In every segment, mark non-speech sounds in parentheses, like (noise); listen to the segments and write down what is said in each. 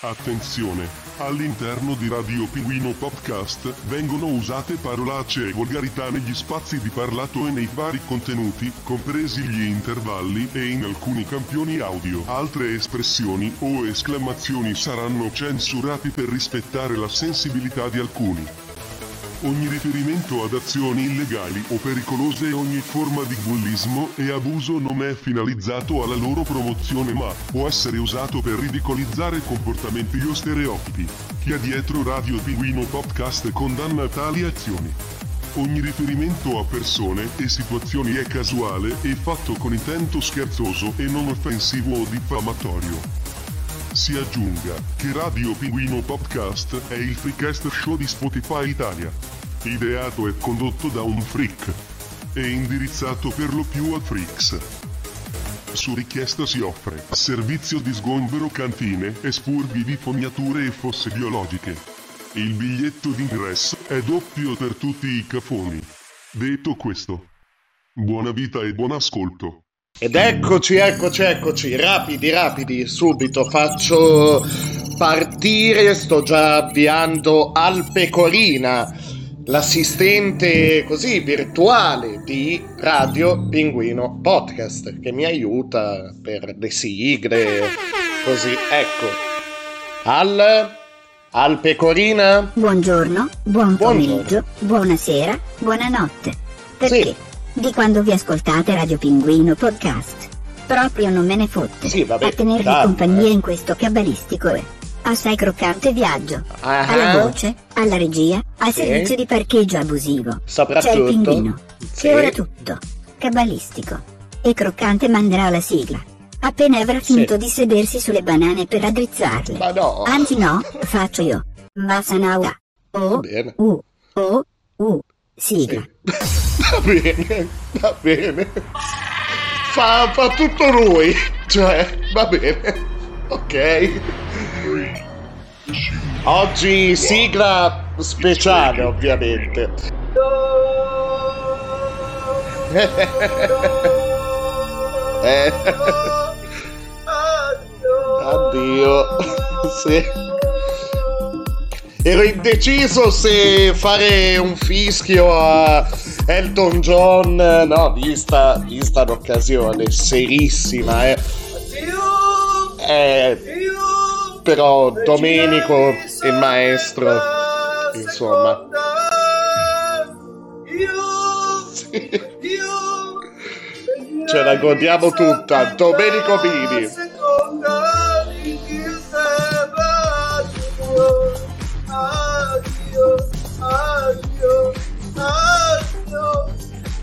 Attenzione! All'interno di Radio Pinguino Podcast vengono usate parolacce e volgarità negli spazi di parlato e nei vari contenuti, compresi gli intervalli e in alcuni campioni audio. Altre espressioni o esclamazioni saranno censurati per rispettare la sensibilità di alcuni. Ogni riferimento ad azioni illegali o pericolose e ogni forma di bullismo e abuso non è finalizzato alla loro promozione ma può essere usato per ridicolizzare comportamenti o stereotipi. Chi è dietro Radio Pinguino Podcast condanna tali azioni. Ogni riferimento a persone e situazioni è casuale e fatto con intento scherzoso e non offensivo o diffamatorio. Si aggiunga che Radio Pinguino Podcast è il freecast show di Spotify Italia. Ideato e condotto da un freak. E indirizzato per lo più a freaks. Su richiesta si offre servizio di sgombero cantine e spurghi di fognature e fosse biologiche. Il biglietto d'ingresso è doppio per tutti i cafoni. Detto questo, buona vita e buon ascolto. Ed eccoci, eccoci, eccoci, rapidi, rapidi, subito faccio partire, sto già avviando al Pecorina, l'assistente così virtuale di Radio Pinguino Podcast, che mi aiuta per le sigle, così, ecco. Al, al Pecorina? Buongiorno, buon pomeriggio, buonasera, buonanotte. Perché? Sì. Di quando vi ascoltate Radio Pinguino Podcast. Proprio non me ne fotte. Sì, vabbè, A tenervi tanto, compagnia eh. in questo cabalistico e assai croccante viaggio. Ah. Alla voce, alla regia, al Sì. servizio di parcheggio abusivo. C'è Soprattutto. il pinguino. Sì. Che ora tutto. Cabalistico. E croccante manderà la sigla. Appena avrà finito di sedersi sulle banane per raddrizzarle. Ma no. Anzi no, faccio io. Masanawa. O. U, O, U. Sigla. (laughs) Va bene, va bene. Fa, fa tutto lui. Cioè, va bene. Ok. Oggi sigla speciale, ovviamente. (laughs) Eh. Addio. (laughs) Sì. Ero indeciso se fare un fischio a Elton John, no, vista, vista l'occasione, serissima, eh. Eh, però Domenico, il maestro, insomma. Sì. Ce la godiamo tutta, Domenico Bini.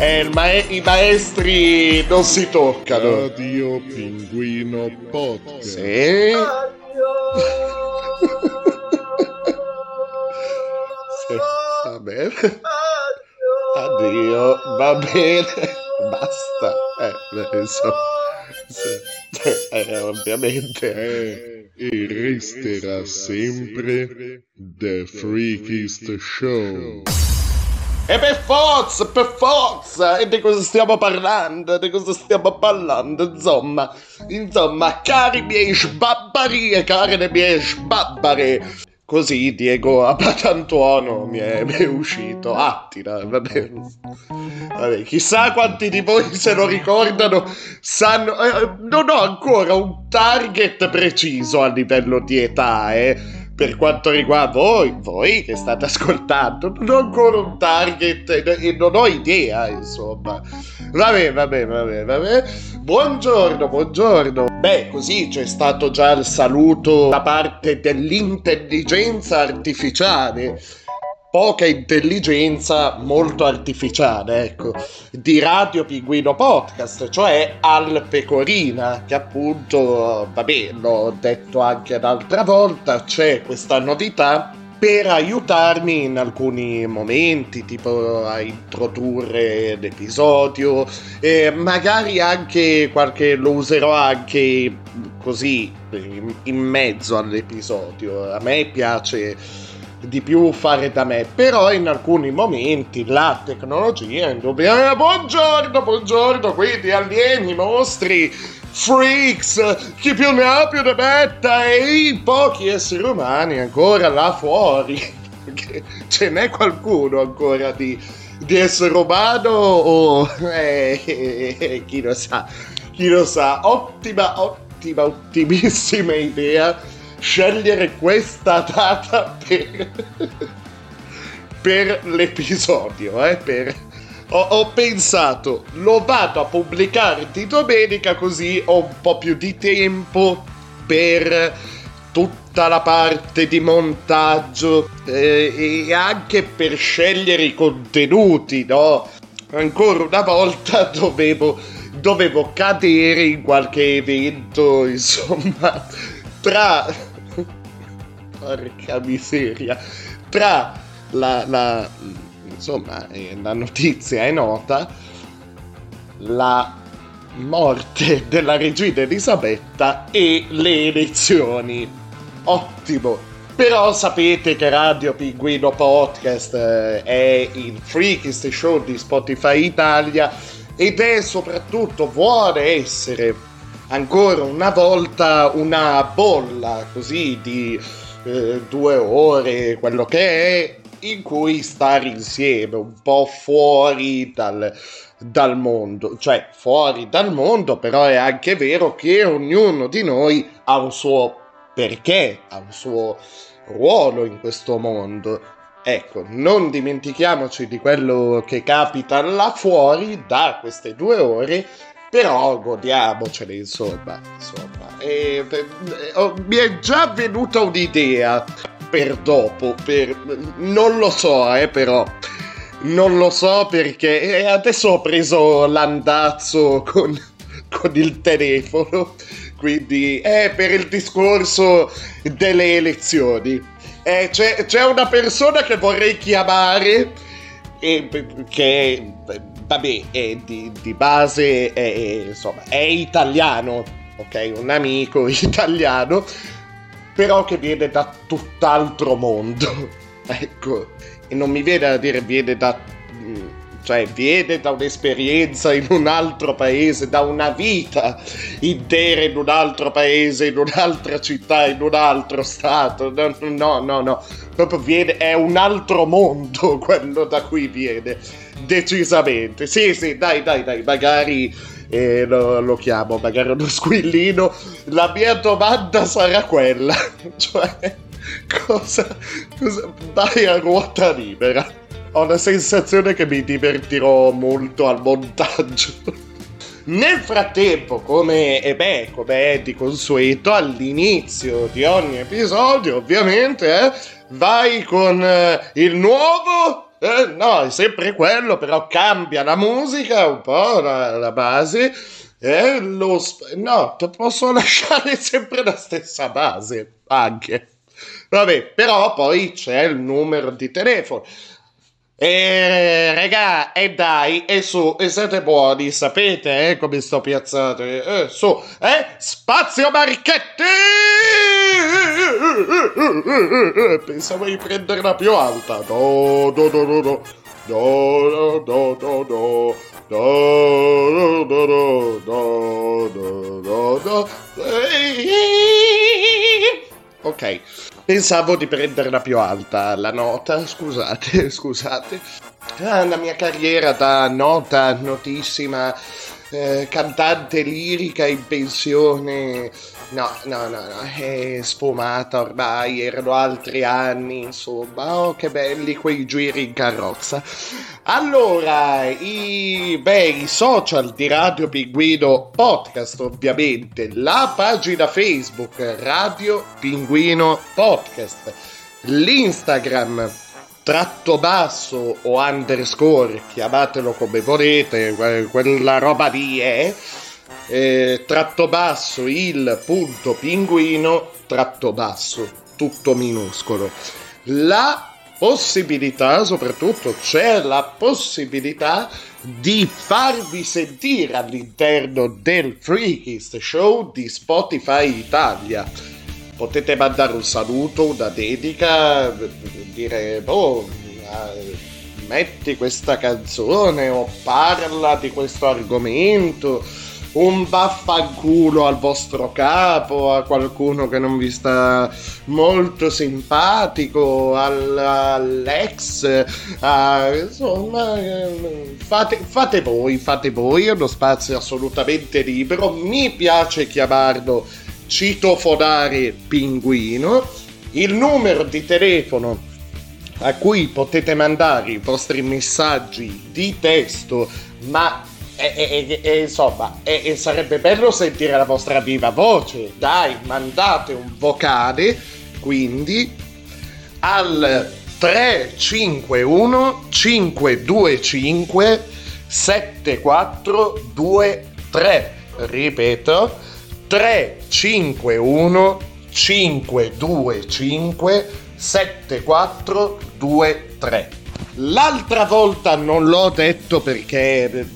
Eh, mae- i maestri non si toccano. Radio Pinguino Podcast. Sì. Sì, va bene. Addio, va bene. Basta. Eh, insomma. Sì. Eh, ovviamente. È e resterà sempre The Freakist Show. E per forza, per forza! E di cosa stiamo parlando? Di cosa stiamo parlando? Insomma, insomma, cari miei sbabbari e care le mie sbabbare, così Diego Abatantuono mi mi è uscito. Attila, vabbè. vabbè. Chissà quanti di voi se lo ricordano sanno... Eh, non ho ancora un target preciso a livello di età, eh per quanto riguarda voi, voi che state ascoltando, non ho ancora un target e non ho idea, insomma. Vabbè, vabbè, vabbè, vabbè. Buongiorno, buongiorno. Beh, così c'è stato già il saluto da parte dell'intelligenza artificiale poca intelligenza molto artificiale, ecco, di Radio Pinguino Podcast, cioè Al Pecorina, che appunto, vabbè, l'ho detto anche l'altra volta, c'è questa novità per aiutarmi in alcuni momenti, tipo a introdurre l'episodio, e magari anche qualche lo userò anche così in mezzo all'episodio. A me piace di più fare da me, però in alcuni momenti la tecnologia indubbiamente... Buongiorno, buongiorno, quindi alieni, mostri, freaks, chi più ne ha più ne metta e i pochi esseri umani ancora là fuori. Ce n'è qualcuno ancora di, di essere umano o... Eh, eh, eh, chi lo sa, chi lo sa. Ottima, ottima, ottimissima idea scegliere questa data per, per l'episodio, eh, per... Ho, ho, pensato, lo vado a pubblicare di domenica così ho un po' più di tempo per tutta la parte di montaggio eh, e anche per scegliere i contenuti, no? Ancora una volta (laughs) dovevo, dovevo cadere in qualche evento, insomma, tra porca miseria, tra la, la, insomma, eh, la notizia è nota, la morte della regina Elisabetta e le elezioni. Ottimo. Però sapete che Radio Pinguino Podcast eh, è il freakist show di Spotify Italia ed è soprattutto, vuole essere ancora una volta una bolla così di eh, due ore, quello che è, in cui stare insieme, un po' fuori dal, dal mondo. Cioè, fuori dal mondo, però è anche vero che ognuno di noi ha un suo perché, ha un suo ruolo in questo mondo. Ecco, non dimentichiamoci di quello che capita là fuori da queste due ore, però godiamocene, insomma. insomma. E, eh, oh, mi è già venuta un'idea per dopo, per, non lo so, eh, però. Non lo so perché eh, adesso ho preso l'andazzo con, con il telefono, quindi eh, per il discorso delle elezioni. Eh, c'è, c'è, una persona che vorrei chiamare, e, che vabbè, è di, di base è, insomma, è italiano, ok? Un amico (laughs) italiano, però che viene da tutt'altro mondo, (laughs) ecco. E non mi viene a dire viene da... cioè viene da un'esperienza in un altro paese, da una vita intera in un altro paese, in un'altra città, in un altro stato. No, no, no, no. Proprio viene, è un altro mondo (laughs) quello da cui viene. Decisamente. Sì, sì, dai, dai, dai, magari e lo, lo, chiamo, magari uno (laughs) squillino. La mia domanda sarà quella, (laughs) cioè cosa, cosa vai a ruota libera. Ho la sensazione che mi divertirò molto al montaggio. (laughs) Nel frattempo, come, eh beh, come è di consueto, all'inizio di ogni episodio, ovviamente, eh, vai con eh, il nuovo eh, no, è sempre quello, però cambia la musica un po', la, la base. Eh, lo no, posso (laughs) lasciare sempre la stessa base, anche. Vabbè, però poi c'è il numero di telefono. E regà, e dai, e su, e siete buoni, sapete eh, come sto piazzato? Eh, su, eh, spazio Marchetti! Pensavo di prenderla più alta. No, no, no, no. No, no, no, no, no. No, no, no, no, no, no, no. Ok. Pensavo di prenderla più alta la nota, scusate, (laughs) scusate. Ah, la mia carriera da nota, notissima eh, cantante lirica in pensione No, no, no, no, è sfumata ormai, erano altri anni, insomma. Oh, che belli quei giri in carrozza. Allora, i, beh, i social di Radio Pinguino Podcast, ovviamente, la pagina Facebook Radio Pinguino Podcast, l'Instagram tratto basso o underscore, chiamatelo come volete, quella roba lì eh, tratto basso il punto pinguino tratto basso tutto minuscolo. La possibilità soprattutto c'è la possibilità di farvi sentire all'interno del Freakist Show di Spotify Italia. Potete mandare un saluto una dedica dire oh metti questa canzone o parla di questo argomento un vaffanculo al vostro capo, a qualcuno che non vi sta molto simpatico, al, all'ex, a, insomma, fate, fate voi, fate voi, è uno spazio assolutamente libero, mi piace chiamarlo citofonare pinguino, il numero di telefono a cui potete mandare i vostri messaggi di testo, ma e, e, e, insomma, e, sarebbe bello sentire la vostra viva voce. Dai, mandate un vocale, quindi, al 351 525 7423. Ripeto, 351 525 7423. L'altra volta non l'ho detto perché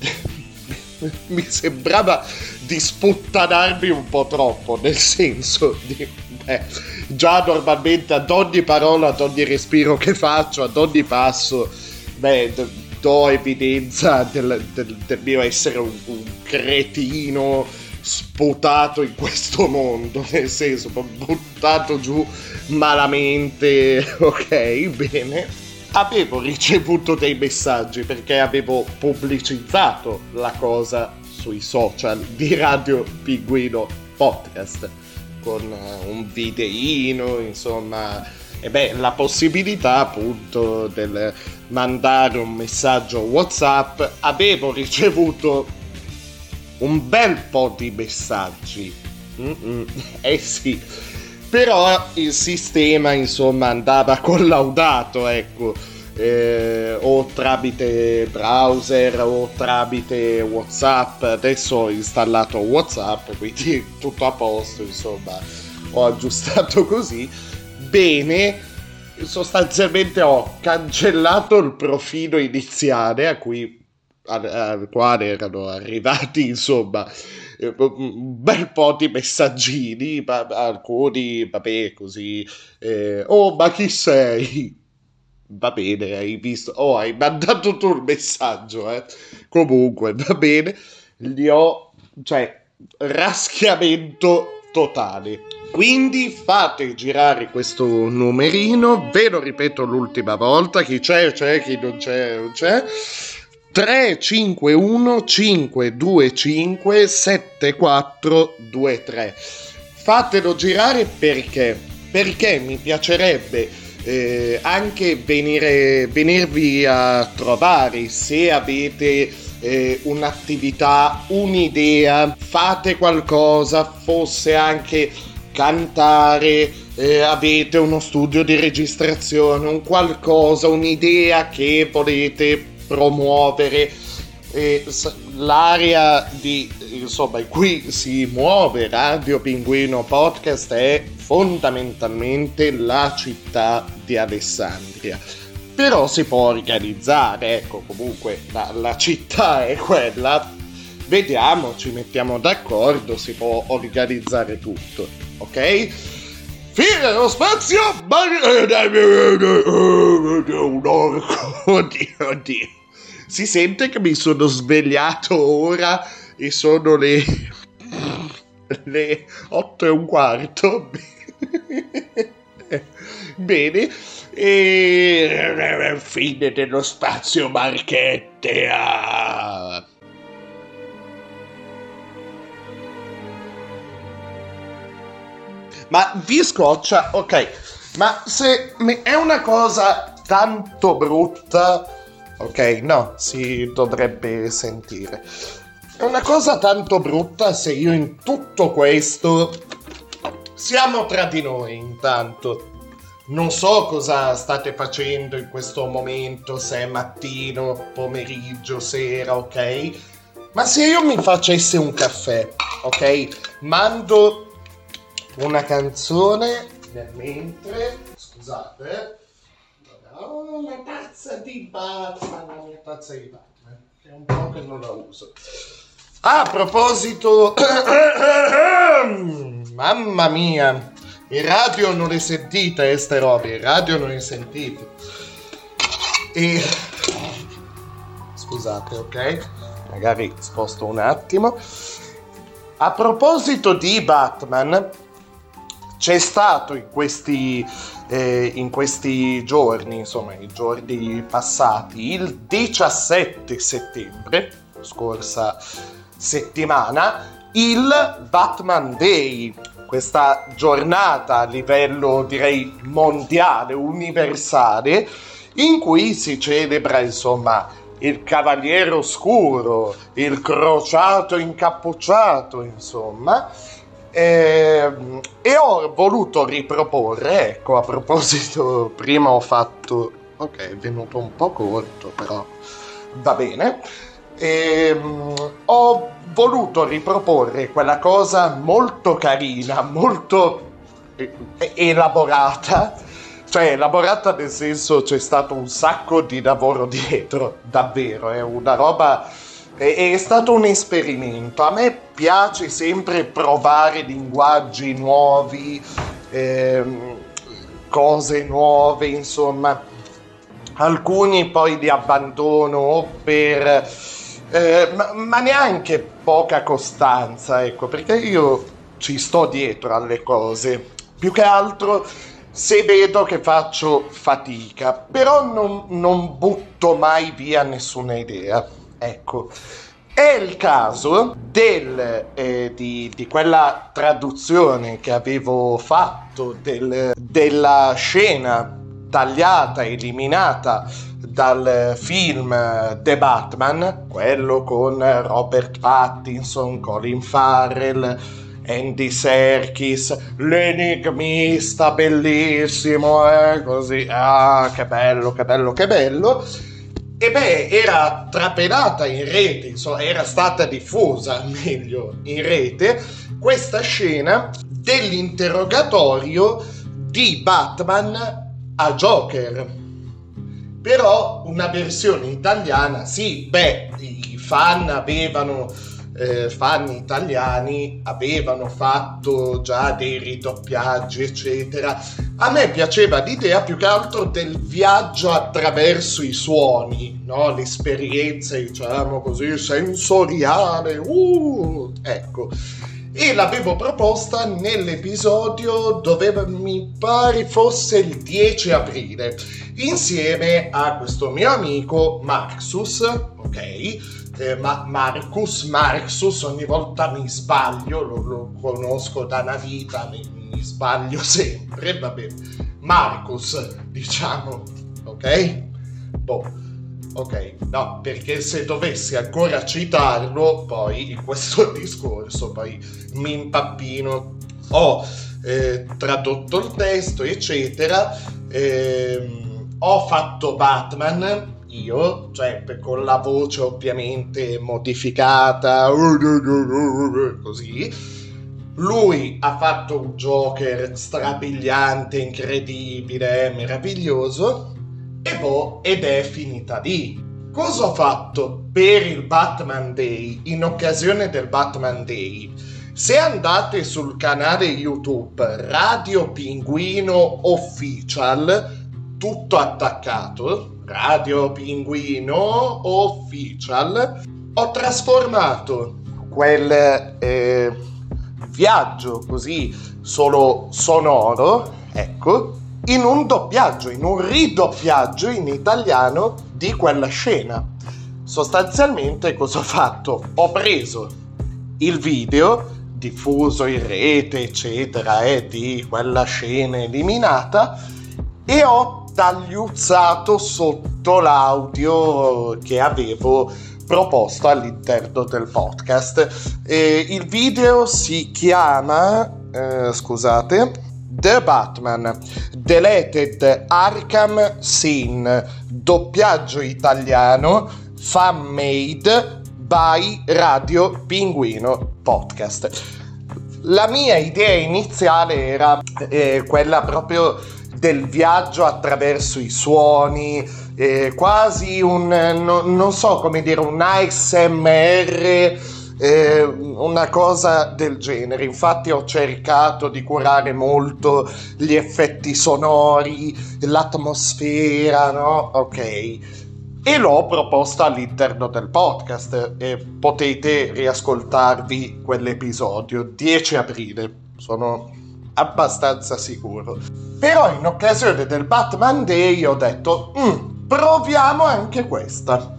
mi sembrava di sputtanarmi un po' troppo, nel senso di... Beh, già normalmente ad ogni parola, ad ogni respiro che faccio, ad ogni passo, beh, do evidenza del, del, del mio essere un, un, cretino sputato in questo mondo, (laughs) nel senso, buttato giù malamente, (laughs) ok, bene avevo ricevuto dei messaggi perché avevo pubblicizzato la cosa sui social di Radio Pinguino Podcast con eh, un videino, insomma, e beh, la possibilità appunto del mandare un messaggio WhatsApp, avevo ricevuto un bel po' di messaggi. Mm-mm. (laughs) Eh sì, però il sistema insomma andava (laughs) collaudato ecco. Eh, o tramite browser o tramite whatsapp. Adesso ho installato whatsapp quindi (laughs) tutto a posto insomma. Ho aggiustato (laughs) così. Bene sostanzialmente ho cancellato il profilo iniziale a cui al, al quale erano arrivati insomma un bel po' di messaggini, ma alcuni, vabbè, così, eh, oh, ma chi sei? (laughs) Va bene, hai visto, oh, hai mandato tu il messaggio, eh? Comunque, va bene, li ho, cioè, raschiamento totale. Quindi fate girare questo numerino, ve lo ripeto l'ultima volta, chi c'è, c'è, chi non c'è, non c'è. 351 525 7423. Fatelo girare perché? Perché mi piacerebbe eh, anche venire, venirvi a trovare se avete eh, un'attività, un'idea, fate qualcosa, fosse anche cantare, eh, avete uno studio di registrazione, un qualcosa, un'idea che volete promuovere eh, l'area di, insomma, in cui si muove Radio Pinguino Podcast è fondamentalmente la città di Alessandria. Però si può organizzare, ecco, comunque la, la città è quella. Vediamo, ci mettiamo d'accordo, si può organizzare tutto, ok? Fine lo spazio! Un orco, (laughs) oddio, oddio. Si sente che mi sono svegliato ora e sono le... le 8 e un quarto. (laughs) Bene, e fine dello spazio marchette. Ah. Ma vi scoccia, ok, ma se è una cosa tanto brutta, ok, no, si dovrebbe sentire. È una cosa tanto brutta se io in tutto questo siamo tra di noi intanto. Non so cosa state facendo in questo momento, se è mattino, pomeriggio, sera, ok? Ma se io mi facessi un caffè, ok? Mando una canzone nel mentre, scusate, oh, la tazza di Batman, la mia tazza di Batman, è un po' che non la uso. Ah, a proposito, (coughs) mamma mia, in radio non le sentite queste robe, in radio non le sentite. E scusate, ok? Magari sposto un attimo. A proposito di Batman, c'è stato in questi, eh, in questi giorni, insomma, i giorni passati, il 17 settembre, scorsa settimana il Batman Day, questa giornata a livello direi mondiale, universale, in cui si celebra insomma il Cavaliere Oscuro, il Crociato Incappucciato, insomma. E, e ho voluto riproporre, ecco, a proposito, (laughs) prima ho fatto, ok, è venuto un po' corto, però va bene. E, um, ho voluto riproporre quella cosa molto carina, molto eh, elaborata, cioè elaborata nel senso c'è stato un sacco di lavoro dietro, davvero, è una roba, è, è stato un esperimento, a me piace sempre provare linguaggi nuovi, ehm, cose nuove, insomma, alcuni poi li abbandono per eh, ma, ma, neanche poca costanza, ecco, perché io ci sto dietro alle cose. Più che altro se vedo che faccio fatica, però non, non butto mai via nessuna idea. Ecco. È il caso del, eh, di, di, quella traduzione che avevo fatto del, della scena tagliata, eliminata dal film The Batman, quello con Robert Pattinson, Colin Farrell, Andy Serkis, l'enigmista bellissimo, eh, così, ah, che bello, che bello, che bello. E beh, era trapelata in rete, insomma, era stata diffusa, (laughs) meglio, in rete, questa scena dell'interrogatorio di Batman a Joker. Però una versione italiana, sì, beh, i fan avevano, eh, fan italiani avevano fatto già dei ridoppiaggi, eccetera. A me piaceva l'idea più che altro del viaggio attraverso i suoni, no? l'esperienza, diciamo così, sensoriale, uh, ecco e l'avevo proposta nell'episodio dove mi pare fosse il 10 aprile insieme a questo mio amico Marxus ok eh, ma Marcus Marxus ogni volta mi sbaglio lo, lo conosco da una vita mi, mi sbaglio sempre vabbè Marcus diciamo ok boh Ok, no, perché se dovessi ancora citarlo, poi in questo (laughs) discorso, poi mi impappino. Ho eh, tradotto il testo, eccetera. Ehm, ho fatto Batman, io, cioè con la voce ovviamente modificata, così. Lui ha fatto un Joker strabiliante, incredibile, meraviglioso e boh, ed è finita lì. Cosa ho fatto per il Batman Day in occasione del Batman Day? Se andate sul canale YouTube Radio Pinguino Official, tutto attaccato, Radio Pinguino Official, ho trasformato quel eh, viaggio così solo sonoro, ecco, in un doppiaggio, in un ridoppiaggio in italiano di quella scena. Sostanzialmente cosa ho fatto? Ho preso il video diffuso in rete, eccetera, eh, di quella scena eliminata e ho tagliuzzato sotto l'audio che avevo proposto all'interno del podcast. E il video si chiama, eh, scusate, The Batman Deleted Arkham Scene, doppiaggio italiano, fan made by Radio Pinguino Podcast. La mia idea iniziale era eh, quella proprio del viaggio attraverso i suoni, eh, quasi un, no, non so come dire, un ASMR, eh, una cosa del genere. Infatti ho cercato di curare molto gli effetti sonori, l'atmosfera, no? Ok. E l'ho proposta all'interno del podcast e potete riascoltarvi quell'episodio 10 aprile. Sono abbastanza sicuro. Però in occasione del Batman Day ho detto, mm, proviamo anche questa.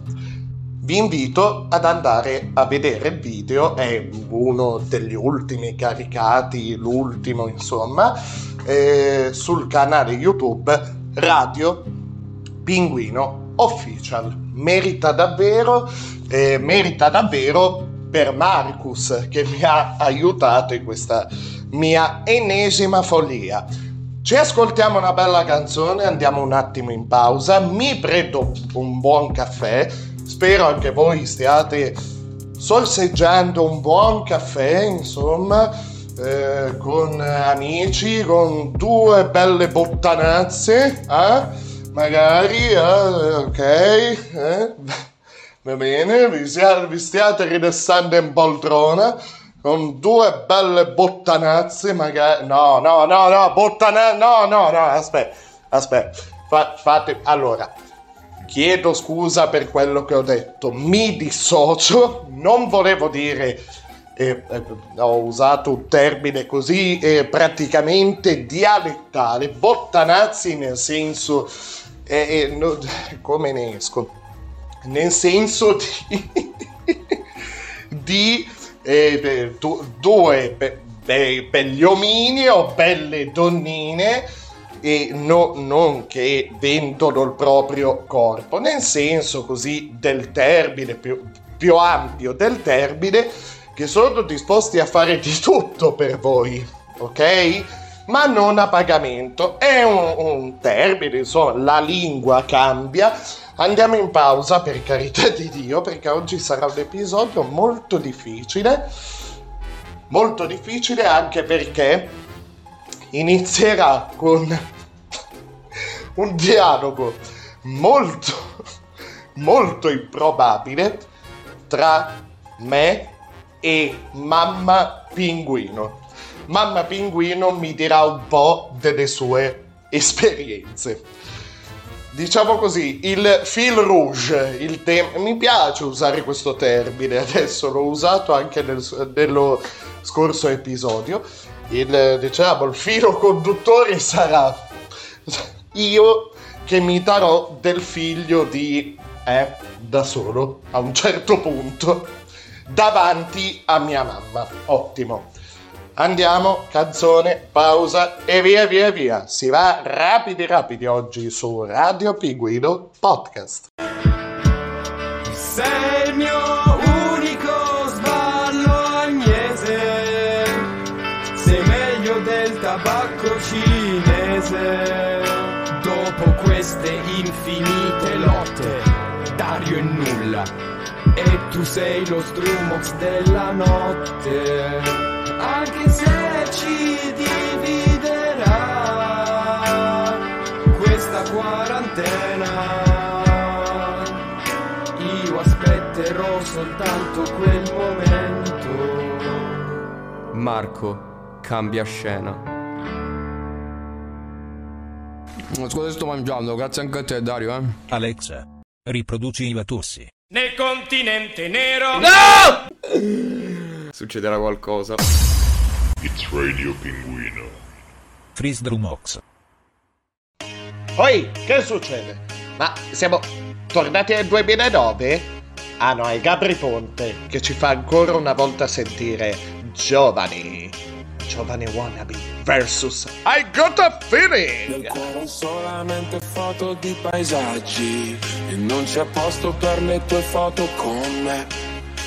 Vi invito ad andare a vedere il video, è uno degli ultimi caricati, l'ultimo insomma, eh, sul canale YouTube Radio Pinguino Official. Merita davvero, eh, merita davvero per Marcus che mi ha aiutato in questa mia ennesima follia. Ci ascoltiamo una bella canzone, andiamo un attimo in pausa, mi prendo un buon caffè, spero anche voi stiate sorseggiando un buon caffè, insomma, eh, con amici, con due belle bottanazze, eh? magari, eh, ok, eh? va bene, vi, siate, vi stiate rilassando in poltrona con due belle bottanazze, magari. No, no, no, no, bottanazze. No, no, no, aspetta, aspetta. Fa, fate. Allora, chiedo scusa per quello che ho detto. Mi dissocio. Non volevo dire. Eh, eh, ho usato un termine così eh, praticamente dialettale. Bottanazzi nel senso. Eh, eh, no, come ne esco? Nel senso di. (laughs) di eh, due be- be- belli omini o belle donnine e no, non che vendono il proprio corpo, nel senso così del termine, più, più ampio del termine, che sono disposti a fare di tutto per voi, ok? Ma non a pagamento. È un, un termine, insomma, la lingua cambia. Andiamo in pausa per carità di Dio, perché oggi sarà un episodio molto difficile. Molto difficile anche perché inizierà con (laughs) un dialogo molto, molto improbabile tra me e mamma pinguino. Mamma pinguino mi dirà un po' delle sue esperienze. Diciamo così, il fil rouge, il tema... Mi piace usare questo termine, (laughs) adesso l'ho usato anche nel, nello scorso episodio. Il, diciamo, il filo conduttore sarà io che mi darò del figlio di... Eh, da solo, a un certo punto, davanti a mia mamma. Ottimo. Andiamo, canzone, pausa e via via via. Si va rapidi rapidi oggi su Radio Pinguino Podcast. Sei il mio unico sballo agnese, sei meglio del tabacco cinese. Dopo queste infinite lotte, Dario è nulla e tu sei lo Strumox della notte anche se ci dividerà questa quarantena. Io aspetterò soltanto quel momento. Marco cambia scena. Scusa, sto mangiando, grazie anche a te, Dario. Eh? Alexa, riproduci i Vatussi. Nel continente nero. Succederà qualcosa. It's Radio Pinguino. Freeze Drumox. Poi, che succede? Ma siamo tornati nel 2009? Ah no, è Gabri Ponte che ci fa ancora una volta sentire giovani. Giovane wannabe versus I got a Nel feeling. cuore solamente foto di paesaggi E non c'è posto per le tue foto con me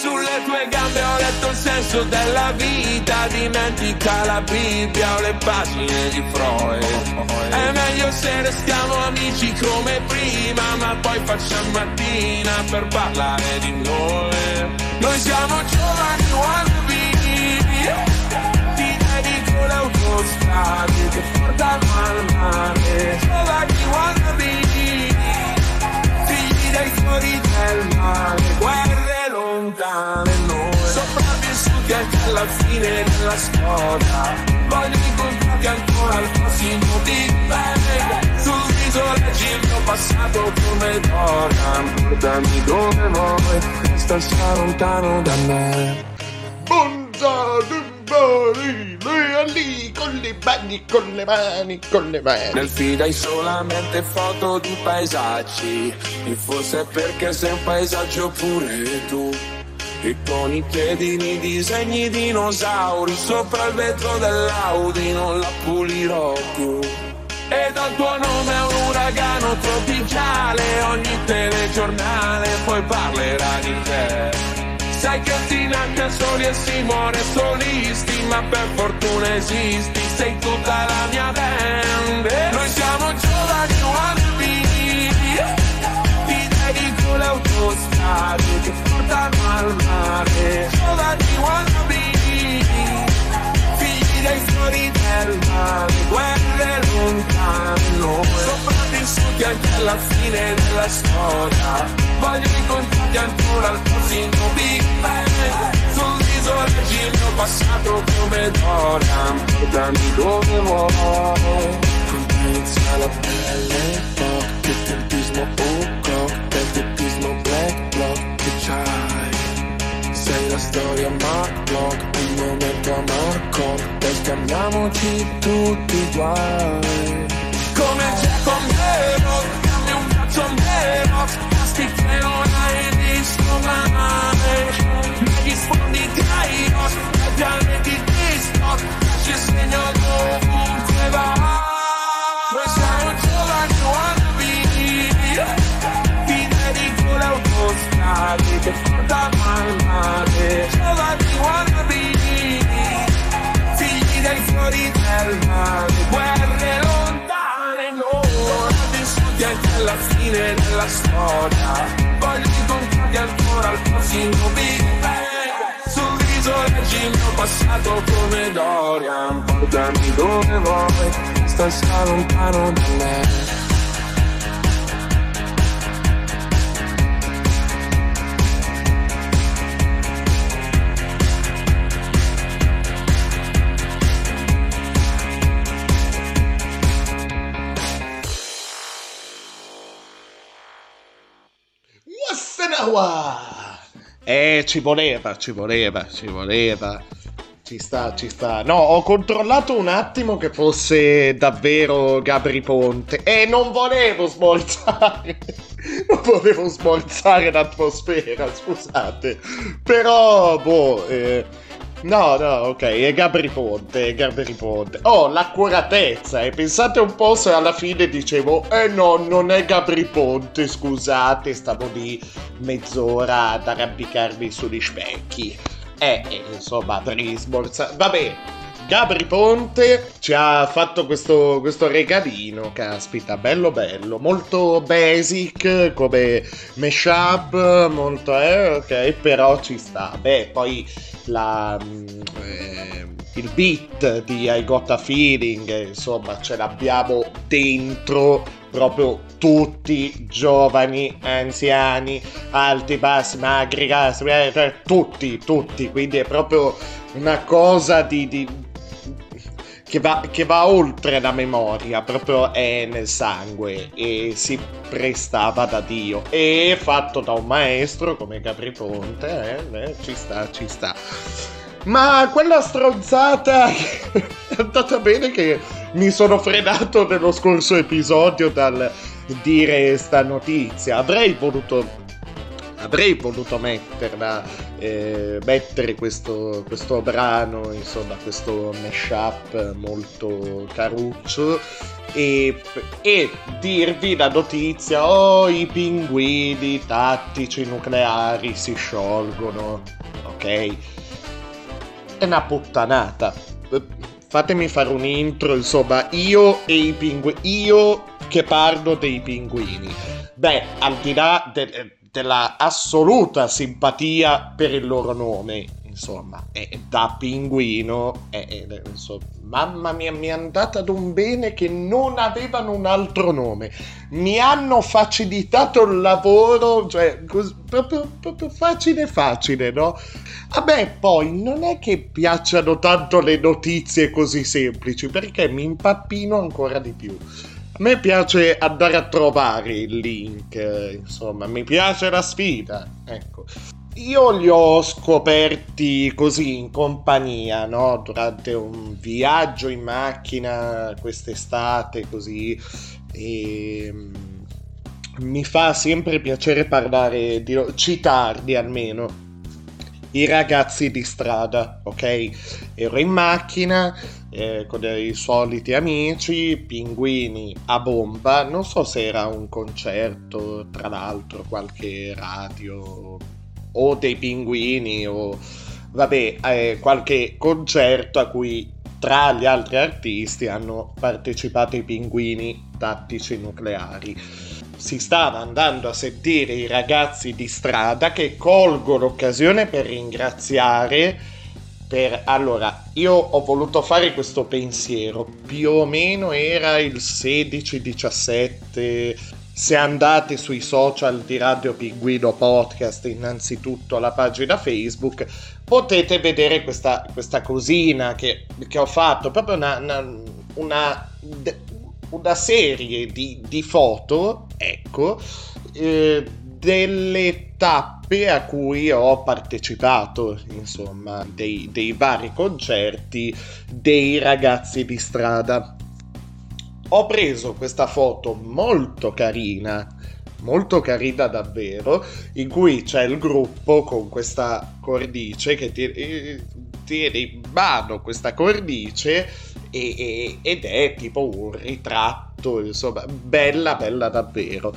Sulle tue gambe ho letto il senso della vita. Dimentica la Bibbia o le pagine di Freud. È meglio se restiamo amici come prima Ma poi facciamo mattina per parlare di noi. Noi siamo giovani wannabe ti dedico le che portano al mare. Giovani wannabe Figli dei fuori del mare lontane noi. Sopravvissuti anche alla fine della storia Voglio incontrarti ancora al prossimo Big Bang Sul viso leggi il mio passato come Dorian Portami dove vuoi Resta sta lontano da me. Dumbari, lì, lì, con le mani, con le mani, con le mani. Nel feed hai solamente foto di paesaggi. E forse perché sei un paesaggio pure tu E con i piedini disegni dinosauri Sopra il vetro dell'Audi non la pulirò più. E dal tuo nome è un uragano tropicale Ogni telegiornale poi parlerà di te. Sai che si nasce soli e si muore solisti Ma per fortuna esisti, sei tutta la mia band. Noi siamo giovani wannabe Ti dedico le portano al mare Giovani wannabe Figli dei fiori del mare Guerre lontane noi Sopravvissuti anche alla fine della storia. Voglio incontrarti ancora al prossimo Big Bang Sul viso leggi il mio passato come Dorian Portami dove vuoi inizia la belle pop Che tempismo storia Mark un momento a Marco Per scambiamoci tutti i guai Come c'è con vero, dammi un cazzo vero Casti che non hai visto mai Mi rispondi Kairos, ai pianeti disco Ci segno dovunque vai autostrade che portano al mare Giovani wannabe Figli dei fuori del mare. Guerre lontane noi Vissuti anche alla fine della storia. Voglio incontrarti ancora al prossimo Big Bang Sul viso leggi il mio passato come Dorian. Portami dove vuoi Sta sta lontano da me Wassanawa! Eh, ci voleva, ci voleva, ci voleva. Ci sta, ci sta. No, ho controllato un attimo che fosse davvero Gabri Ponte. E non volevo smorzare. (laughs) Non volevo smorzare l'atmosfera, scusate. Però, boh, eh, No, no, ok, è Gabri Ponte, è Gabri Ponte. Oh, l'accuratezza, e pensate un po' se alla fine dicevo, eh no, non è Gabri Ponte, scusate, stavo lì mezz'ora ad arrampicarmi sugli specchi. Eh, eh, insomma, avrei smorzato. Vabbè, Gabri Ponte ci ha fatto questo, questo regalino, caspita, bello bello, molto basic come mashup, molto eh, ok, però ci sta. Beh, poi la, eh, il beat di I Got a Feeling, insomma, ce l'abbiamo dentro proprio tutti giovani, anziani, alti, bassi, magri, grassi, eh, eh, tutti, tutti, quindi è proprio una cosa di, di che va, che va, oltre la memoria, proprio è nel sangue e si prestava da Dio. E fatto da un maestro come Capriponte, eh, eh, ci sta, ci sta. Ma quella stronzata (laughs) è andata bene che mi sono frenato nello scorso episodio dal dire sta notizia. Avrei voluto avrei voluto metterla, eh, mettere questo, questo, brano, insomma, questo mashup molto caruccio e, e, dirvi la notizia, oh i pinguini tattici nucleari si sciolgono, ok? È una puttanata. Fatemi fare un intro, insomma, io e i pinguini, io che parlo dei pinguini. Beh, al di là del della assoluta simpatia per il loro nome, insomma, e da pinguino, e, e, insomma, mamma mia, mi è andata ad un bene che non avevano un altro nome, mi hanno facilitato il lavoro, cioè, cos- proprio, proprio facile facile, no? A me poi non è che piacciono tanto le notizie così semplici, perché mi impappino ancora di più. A me piace andare a trovare il link, insomma, mi piace la sfida, ecco. Io li ho scoperti così in compagnia, no? Durante un viaggio in macchina quest'estate, così. E mm, mi fa sempre piacere parlare, di, citarli almeno. I ragazzi di strada, ok? Ero in macchina eh, con i soliti amici, pinguini a bomba. Non so se era un concerto, tra l'altro, qualche radio o dei pinguini o vabbè, eh, qualche concerto a cui tra gli altri artisti hanno partecipato i pinguini tattici nucleari. Si stava andando a sentire i ragazzi di strada che colgo l'occasione per ringraziare per... Allora, io ho voluto fare questo pensiero, più o meno era il 16-17, se andate sui social di Radio Pinguino Podcast, innanzitutto la pagina Facebook, potete vedere questa, questa cosina che, che, ho fatto, proprio una, una, una, una serie di, di, foto, ecco, eh, delle tappe a cui ho partecipato, insomma, dei, dei vari concerti dei ragazzi di strada. Ho preso questa foto molto carina, molto carina davvero, in cui c'è il gruppo con questa cornice che tiene, tiene in mano questa cornice e, e, ed è tipo un ritratto, insomma, bella, bella davvero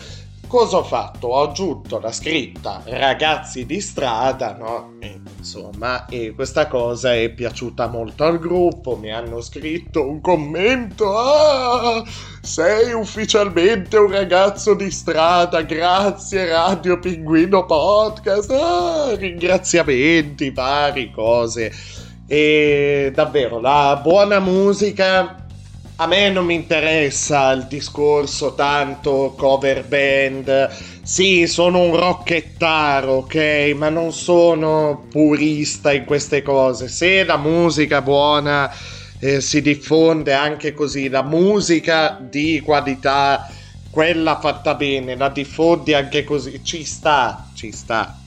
cosa ho fatto? Ho aggiunto la scritta ragazzi di strada, no? E, insomma, e questa cosa è piaciuta molto al gruppo, mi hanno scritto un commento, ah, sei ufficialmente un ragazzo di strada, grazie Radio Pinguino Podcast, ah, ringraziamenti, vari cose. E davvero, la buona musica a me non mi interessa il discorso tanto cover band. Sì, sono un rockettaro, ok, ma non sono purista in queste cose. Se la musica buona eh, si diffonde anche così, la musica di qualità, quella fatta bene, la diffondi anche così, ci sta, ci sta.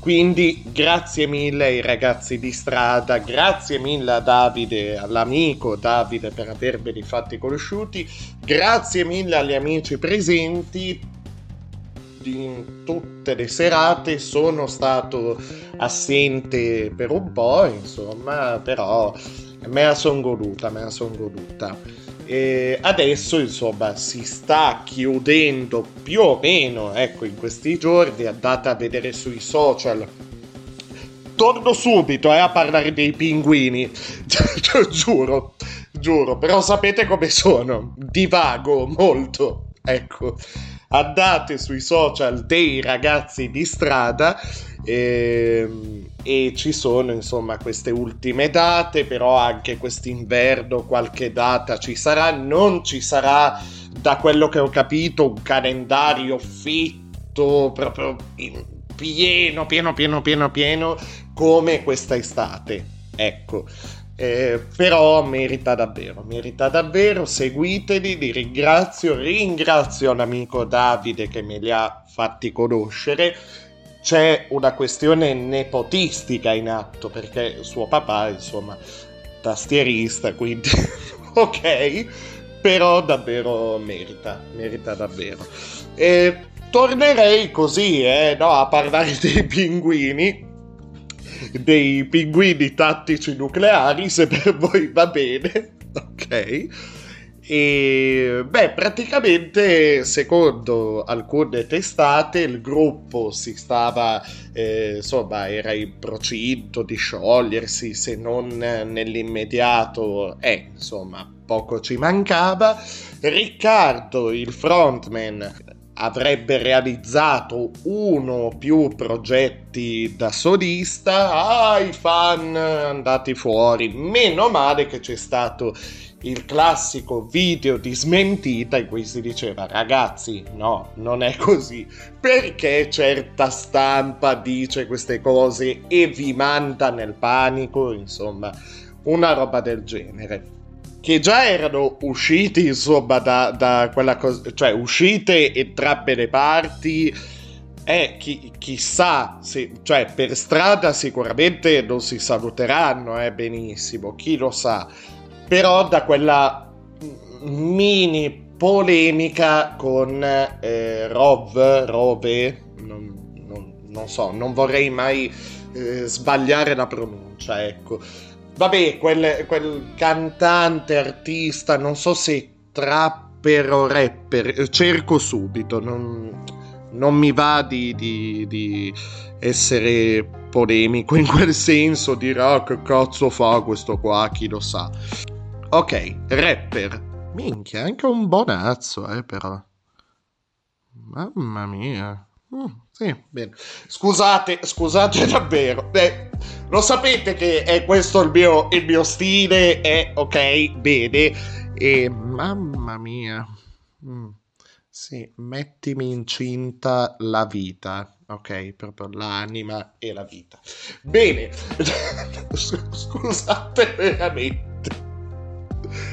Quindi grazie mille ai ragazzi di strada, grazie mille a Davide, all'amico Davide per averveli fatti conosciuti, grazie mille agli amici presenti in tutte le serate, sono stato assente per un po', insomma, però me la sono goduta, me la sono goduta. E adesso insomma si sta chiudendo più o meno, ecco, in questi giorni, andate a vedere sui social. Torno subito eh, a parlare dei pinguini, (laughs) giuro, giuro, però sapete come sono, divago molto, ecco. Andate sui social dei ragazzi di strada e ehm, e ci sono insomma queste ultime date, però anche quest'inverno qualche data ci sarà, non ci sarà da quello che ho capito, un calendario fitto, proprio pieno, pieno, pieno, pieno, pieno, come questa estate. Ecco. Eh, però merita davvero, merita davvero, seguiteli, li ringrazio, ringrazio l'amico Davide che me li ha fatti conoscere. C'è una questione nepotistica in atto perché suo papà, insomma, tastierista, quindi (laughs) ok, però davvero merita, merita davvero. E tornerei così, eh, no, a parlare (laughs) dei pinguini dei pinguini tattici nucleari, se per voi va bene, (laughs) ok? E beh, praticamente, secondo alcune testate, il gruppo si stava, eh, insomma, era in procinto di sciogliersi, se non nell'immediato, eh, insomma, poco ci mancava. Riccardo, il frontman, avrebbe realizzato uno o più progetti da solista, ah, i fan andati fuori. Meno male che c'è stato il classico video di smentita in cui si diceva ragazzi no, non è così, perché certa stampa dice queste cose e vi manda nel panico, insomma, una roba del genere che già erano usciti insomma da, da quella cosa, cioè uscite entrambe le parti. E chi, chissà, se, cioè per strada sicuramente non si saluteranno, eh, benissimo, chi lo sa. Però da quella mini polemica con eh, Rov, Rove, non, non, non, so, non vorrei mai eh, sbagliare la pronuncia, ecco Vabbè, quel, quel cantante, artista, non so se trapper o rapper, cerco subito, non, non mi va di, di, di, essere polemico in quel senso, dire ah che cazzo fa questo qua, chi lo sa. Ok, rapper. Minchia, anche un bonazzo, eh, però. Mamma mia. Mm, sì, bene. Scusate, scusate (laughs) davvero. Beh, lo sapete che è questo il mio, il mio stile, è ok, bene. E mamma mia. Mm, sì, mettimi incinta la vita. Ok, proprio l'anima e la vita. Bene. (laughs) scusate veramente.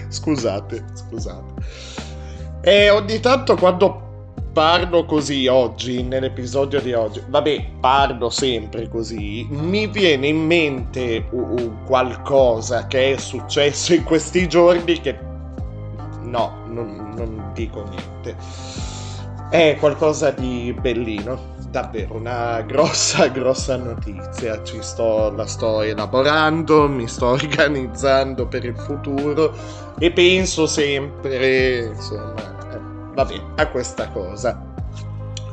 Scusate, scusate. E ogni tanto quando parlo così oggi, nell'episodio di oggi, vabbè, parlo sempre così, mi viene in mente qualcosa che è successo in questi giorni che... No, non, non dico niente. È qualcosa di bellino, davvero una grossa, (laughs) grossa notizia. Ci sto, la sto elaborando, mi sto (laughs) organizzando per il futuro e penso sempre, insomma, vabbè, a questa cosa.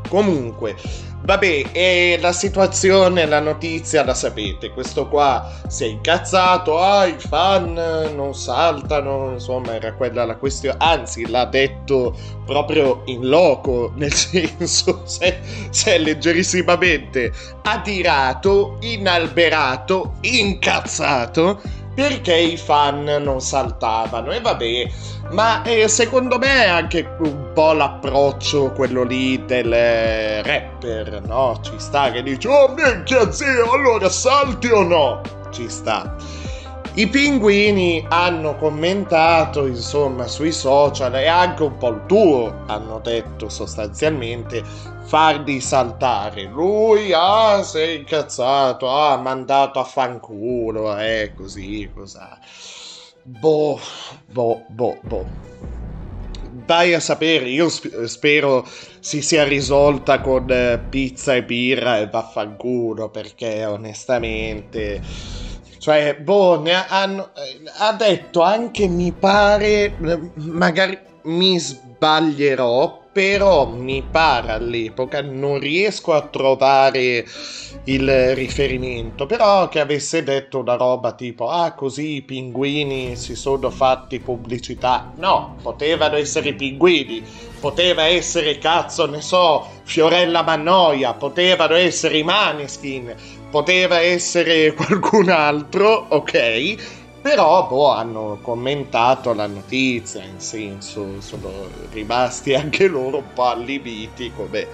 Comunque, vabbè, e la situazione, la notizia la sapete. Questo qua si è incazzato, ah, i fan non saltano, insomma, era quella la questione. Anzi, l'ha detto proprio in loco, (laughs) nel senso, se, se è leggerissimamente adirato, inalberato, incazzato perché i fan non saltavano. E vabbè, ma eh, secondo me è anche un po' l'approccio quello lì del eh, rapper, no? Ci sta che dice, oh minchia zio, allora salti o no? Ci sta. I pinguini hanno commentato, insomma, sui social e anche un po' il tuo hanno detto sostanzialmente farli saltare. Lui, ah, si è incazzato, ah, ha mandato a fanculo, eh, così, cos'ha. Boh, boh, boh, boh. Vai a sapere, io sp- spero si sia risolta con eh, pizza e birra e vaffanculo, perché onestamente cioè, boh, ha, ha detto anche, mi pare, magari mi sbaglierò, però mi pare all'epoca, non riesco a trovare il riferimento, però che avesse detto una roba tipo, ah così i pinguini si sono fatti pubblicità. No, potevano essere i pinguini, poteva essere, cazzo ne so, Fiorella Mannoia, potevano essere i Maneskin, poteva essere (laughs) qualcun altro, ok? Però boh, hanno commentato la notizia, in senso sono rimasti (laughs) anche loro un po' allibiti come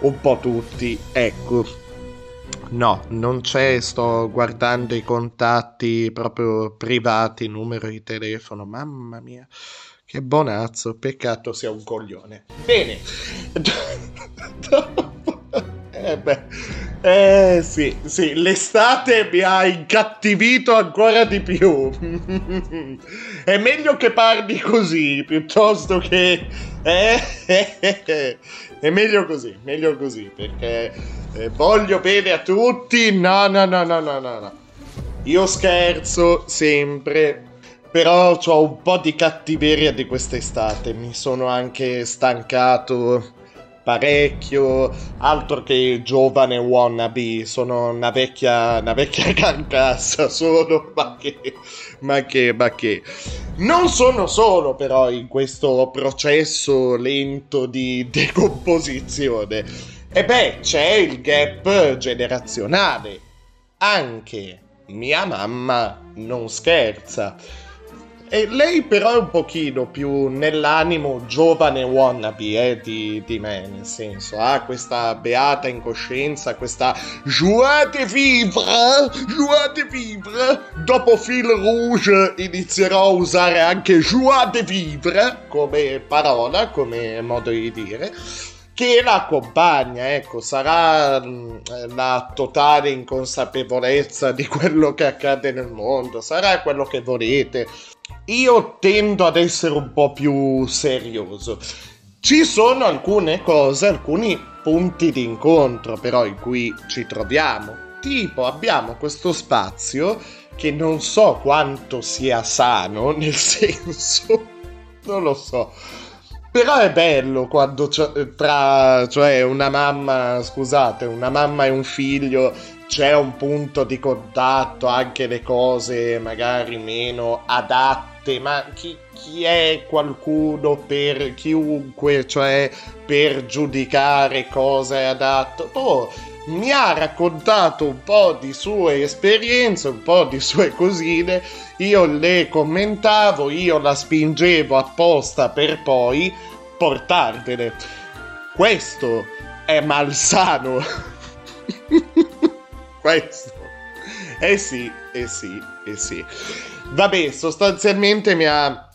un po' tutti. Ecco, no, non c'è, sto guardando i contatti proprio privati, numero di telefono, mamma mia. Che bonazzo, peccato sia un coglione. Bene. (laughs) eh eh sì, sì, l'estate mi ha incattivito ancora di più. (laughs) È meglio che parli così piuttosto che... Eh, (laughs) è meglio così, meglio così, perché eh, voglio bene a tutti. No, no, no, no, no, no. Io scherzo sempre, però ho un po' di cattiveria di quest'estate. Mi sono anche stancato parecchio. Altro che giovane wannabe. Sono una vecchia, una vecchia (laughs) carcassa. Sono, ma che, ma che, ma che. Non sono solo però in questo processo lento di (laughs) decomposizione. E beh, c'è il gap generazionale. Anche mia mamma non scherza. E lei però è un pochino più nell'animo giovane wannabe eh, di, di me, nel senso, ha questa beata incoscienza, questa joie de vivre, joie de vivre. Dopo Fil Rouge inizierò a usare anche joie de vivre come parola, come modo di dire che la accompagna, ecco, sarà mh, la totale inconsapevolezza di quello che accade nel mondo, sarà quello che volete. Io tendo ad essere un po' più serioso. Ci sono alcune cose, alcuni punti di incontro però in cui ci troviamo. Tipo abbiamo questo spazio che non so quanto sia sano, (laughs) nel senso, non lo so però è bello quando tra, cioè una mamma, scusate, una mamma e un figlio c'è un punto di contatto, anche le cose magari meno adatte, ma chi, chi è qualcuno per chiunque, cioè per giudicare cosa è adatto? Oh, mi ha raccontato un po' di sue esperienze, un po' di sue cosine, io le commentavo, io la spingevo apposta per poi portarvene. Questo è malsano. (laughs) Questo. Eh sì, eh sì, eh sì. Vabbè, sostanzialmente mi ha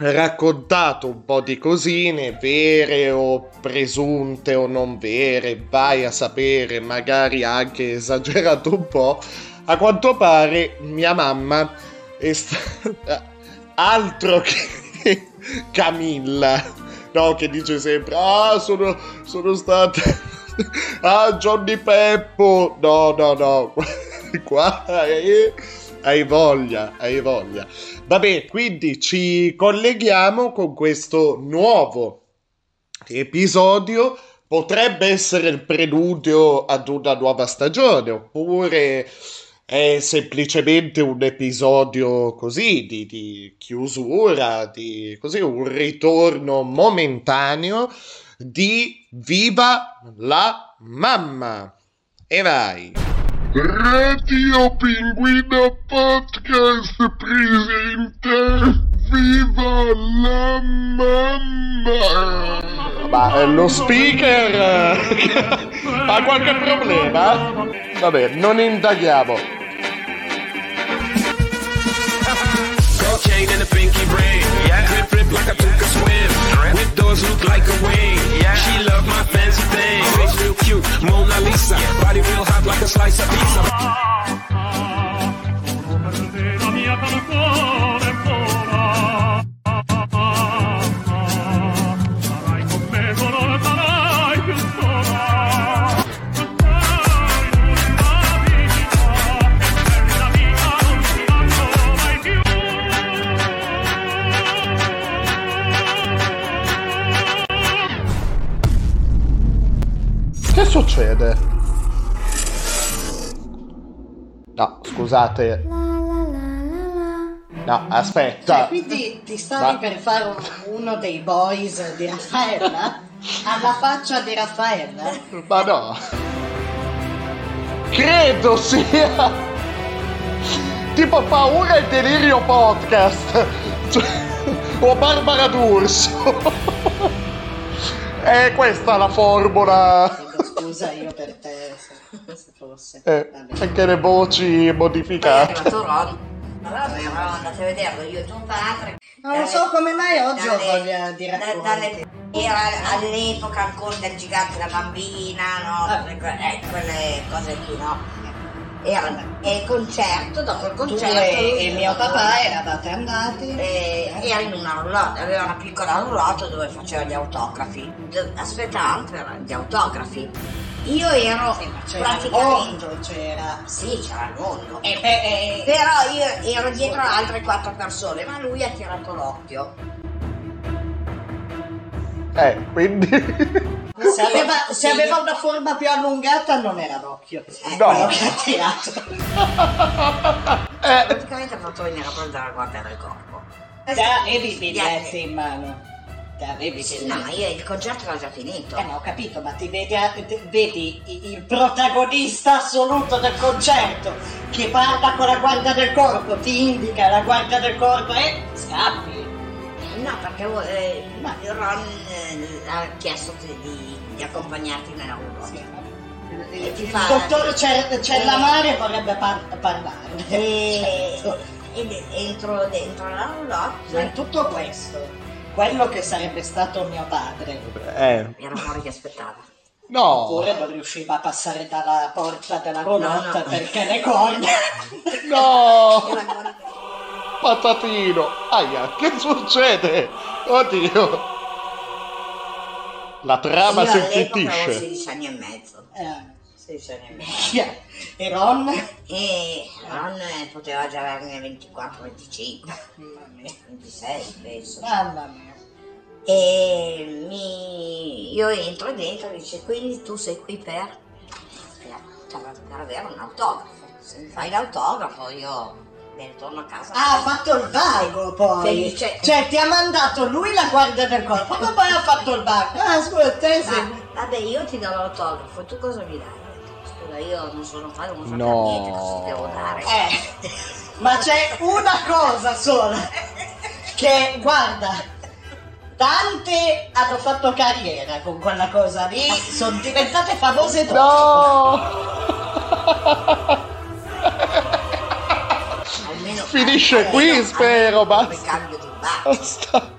raccontato un po' di cosine, vere o presunte o non vere, vai a sapere, magari anche esagerato un po'. A quanto pare mia mamma è stata (laughs) altro che (laughs) Camilla, no, che dice sempre, ah, sono, sono stata, (laughs) ah, Johnny Peppo, no, no, no, qua eh, hai voglia, hai voglia. Vabbè, quindi ci colleghiamo con questo nuovo episodio. Potrebbe essere il preludio ad una nuova stagione, oppure è semplicemente un episodio così di, di chiusura, di così un ritorno momentaneo di Viva la mamma. E vai. Radio Pinguino Podcast presenta Viva la mamma! Ma eh, lo speaker (laughs) ha qualche problema? Vabbè, non indaghiamo. Cocaine in the pinky ring. Yeah. Flip, flip like a swim. With doors look like a wing. Yeah. She love my fancy thing. Face real cute, Mona Lisa. Body real hot like a slice of pizza. (laughs) succede? No, scusate. No, aspetta. Cioè, quindi ti stavi Ma- per fare un- uno dei boys di Raffaella? Alla faccia di Raffaella? Ma no. Credo sia. tipo paura e delirio podcast. Cioè, o Barbara D'Urso. È questa la formula. Scusa io per te, se, se fosse. Eh, anche le voci modificate. Allora eravamo andati a vederlo io e tuo padre. Non so come mai oggi ho Dalle- voglia di raccontare. dalle- Era all'epoca ancora del gigante la bambina, no? Ah. Eh, quelle cose qui, no? Era e il concerto, dopo il concerto. e, e mio papà eravate andati. eh, era in una roulotte, aveva una piccola roulotte dove faceva gli autografi. Aspettavamo per gli autografi. Io ero Sì, c'era praticamente. mondo, c'era. Sì, c'era il mondo. E, e- e- Però io ero dietro altre quattro persone, ma lui ha tirato l'occhio. Eh, quindi... (laughs) se, aveva, se aveva una forma più allungata non era l'occhio. No. Quello che ha tirato. (laughs) Eh, Praticamente ha fatto venire a prendere la guardia del corpo. Te avevi i biglietti in mano. Te avevi Sì, no, ma io il concerto era già finito. Eh, ma ho capito, ma ti vedi, ti- vedi il protagonista assoluto del concerto che parla con la guardia del corpo, ti indica la guardia del corpo e scappi. No, perché eh, Ma- Ron eh, ha chiesto di, di- accompagnarti nella roulotte. Sì. E Il fa- dottor Cer- Cellamare Eh. vorrebbe par- parlarne. E, Certo. ed entro dentro la Ma roulotte in tutto questo, quello che sarebbe stato mio padre, eh. era fuori che aspettava. No. oppure non riusciva a passare dalla porta della roulotte No, no. perché le corde. No. (laughs) Patatino. Aia, che succede? Oddio. La trama si intittisce. 16 anni e mezzo. Eh, 16 anni e mezzo. e Ron? E Ron poteva già averne 24, 25, Mamma mia. 26 penso. Mamma mia. E mi... io entro dentro e dice quindi tu sei qui per, per, per avere un autografo. Se mi fai l'autografo io me ne torno a casa. Ah, ha fatto il vago poi. Felice. Cioè, ti ha mandato lui la guardia del corpo, ma poi ha fatto il vago. Ah, scusa, te sei... Vabbè, io ti do l'autografo, tu cosa mi dai? Scusa, io non sono padre, non so No. niente, cosa ti devo dare? Eh, ma c'è una cosa sola. Che, guarda, tante hanno fatto carriera con quella cosa lì, sono diventate famose dopo. No. (laughs) Finisce qui, almeno spero, basta. cambio di bar. Basta.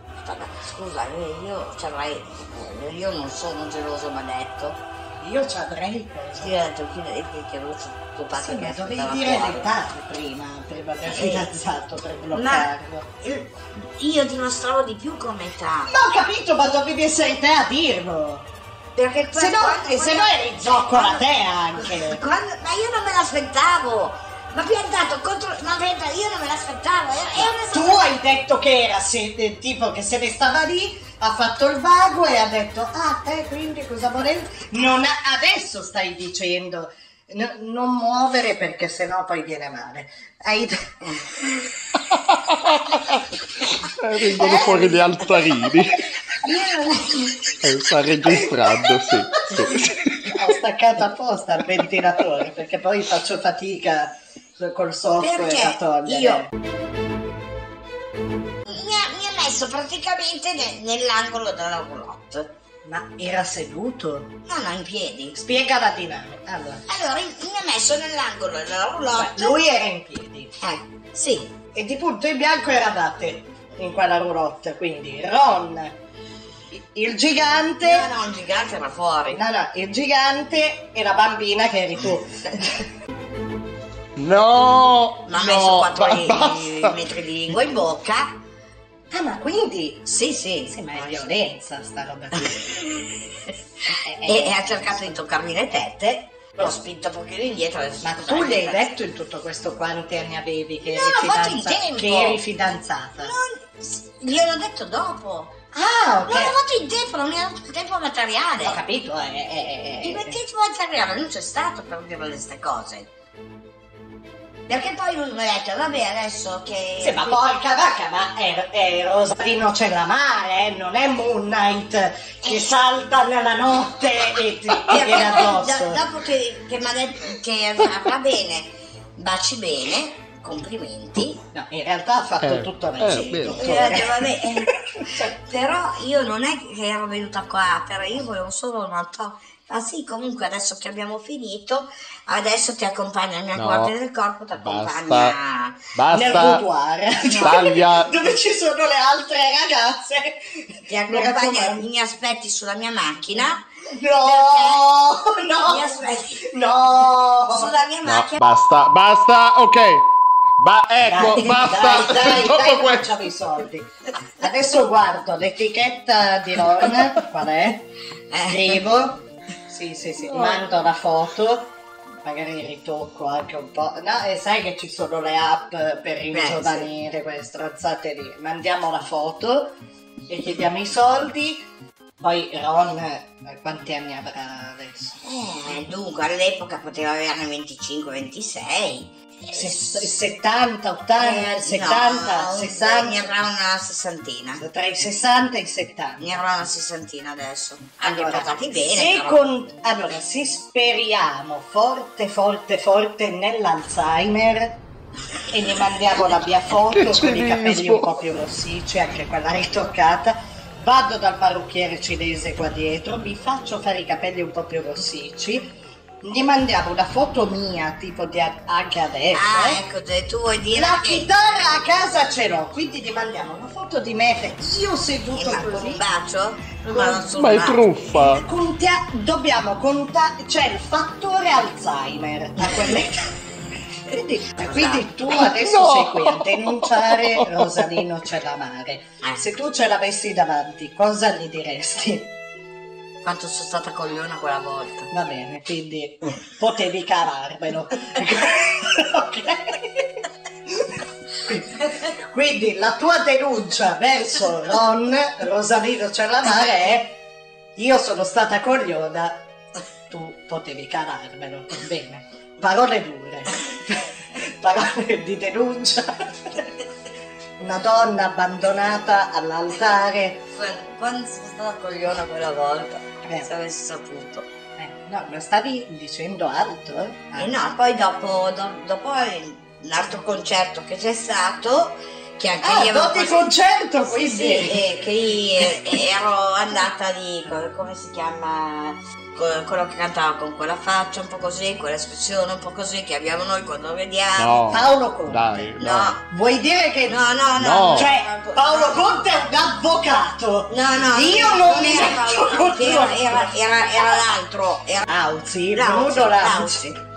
Scusa, eh, io ci avrei. eh, Io non sono geloso, ma detto. Io ci avrei cosa. Io ho detto che che- che avevo tuo padre Sì, che ma dovevi dire l'età prima, prima del Sì. fidanzato per bloccarlo. io dimostravo di più come età. Ma ho capito, ma dovevi essere te a dirlo. Perché Se no, quando- se no eri zoccola te anche. quando- ma io non me l'aspettavo. Ma piantato contro. Ma piantato, io non me l'aspettavo. È, è una Tu hai detto che era se- eh, tipo che se ne stava lì, ha fatto il vago e ha detto, ah, te quindi cosa volevi? Non ha- adesso stai dicendo, "No- non muovere perché sennò poi viene male. Hai (laughs) Eh, vengono fuori gli altarini. (laughs) Io Eh, sta registrando, sì. sì. Ho staccato apposta il ventilatore perché poi faccio fatica col software a Perché togliere. io mi ha, mi ha messo praticamente ne- nell'angolo della roulotte. Ma era seduto? No, no, in piedi. Spiega la dinamica. Allora, Allora, mi ha messo nell'angolo della roulotte. lui era in piedi Eh, sì. e di punto in bianco eravate in quella roulotte, quindi Ron, il gigante, No, no, il gigante era fuori. no, no, il gigante e la bambina che eri tu. (laughs) No. Mi ha no, messo quattro ba- li- basta. metri di lingua in bocca. Ah, ma quindi... Sì, sì. Sì, ma è violenza sta roba qui. (laughs) e, e ha cercato di toccarmi le tette. L'ho spinto un pochino indietro. Ma tu gli hai eh, detto in tutto questo quanti anni avevi che eri, No, in fidanza- che eri fidanzata? Non, gliel'ho detto dopo. Ah, Non ok. fatto in tempo, non mi ha dato tempo materiale. Ho capito, eh, eh, Il eh, tempo materiale non c'è stato per dire queste cose. Perché poi lui mi ha detto, vabbè, adesso che... Sì, ma porca vacca, ma è, è Rosalino Cellamare, eh? non è Moon Knight che salta nella notte e ti, (laughs) viene addosso. da- dopo che, che mi ha detto che va, bene, baci bene, complimenti. No, in realtà ha fatto Eh, tutto eh, vero. Eh, vabbè, eh, (laughs) però io non è che ero venuta qua, però io volevo solo un autografo. Ah sì, comunque adesso che abbiamo finito, adesso ti accompagna nella No, parte del corpo, ti accompagna basta. Nel boudoir. Taglia. (laughs) Dove ci sono le altre ragazze. ti Mi accompagna, raccomando. mi aspetti sulla mia macchina, No, mi no, aspetti no. sulla mia No, macchina. basta, basta, ok. Ba- ecco, Dai, basta. dai, dai, (laughs) Dopo dai, questo. facciamo i soldi. Adesso guardo l'etichetta di Ron, qual è? Eh, Scrivo. Sì, sì, sì, mando la foto. Magari ritocco anche un po'. No, e sai che ci sono le app per ringiovanire quelle stronzate lì. Mandiamo la foto e chiediamo i soldi. Poi Ron, eh, quanti anni avrà adesso? eh, dunque all'epoca poteva averne 25-26. Se- 70, 80, 70, no, 60. ne avrà una sessantina. Tra i 60 e i 70. Ne avrà una sessantina adesso. Anche Allora, portati bene. se però. con- allora, se speriamo forte, forte, forte nell'Alzheimer e gli mandiamo la mia foto con i capelli un po' più rossicci, anche quella ritoccata, vado dal parrucchiere cinese qua dietro, mi faccio fare i capelli un po' più rossicci, gli mandiamo una foto mia, tipo di anche adesso, Ah, eh. ecco, te- tu vuoi dire La che... chitarra a casa ce l'ho, quindi gli mandiamo una foto di me, io Eh, seduto ma con così. un bacio? Ma Ma è bacio. truffa. Contia- dobbiamo contare, c'è il fattore Alzheimer a quell'età. (laughs) Quindi, quindi tu adesso No. sei qui a denunciare (laughs) Rosalino Cellamare. Eh. Se tu ce l'avessi davanti, cosa gli diresti? Quanto sono stata cogliona quella volta. Va bene, quindi potevi cavarmelo. (laughs) Ok? Quindi la tua denuncia verso Ron, Rosalino Cellamare è io sono stata cogliona, tu potevi cavarmelo. Bene, parole dure, (laughs) parole di denuncia. Una donna abbandonata all'altare. Qu- Quanto sono stata cogliona quella volta. Eh. Se avessi saputo. Eh, no, ma stavi dicendo altro? eh? E no, poi dopo, do- dopo l'altro concerto che c'è stato, che anche Ah, lì avevo concerto, Sì, quindi. sì, eh, che eh, ero andata lì, co- come si chiama, quello che cantava con quella faccia un po' così, quell'espressione un po' così che abbiamo noi quando vediamo. No. Paolo Conte. Dai, no. No, Vuoi dire che no, no, no. No. Cioè, Paolo Conte è un avvocato. No, no, Io non non mi era Paolo Conte, era, era, era, era l'altro, era Lauzi, Lauzi, Bruno Lauzi.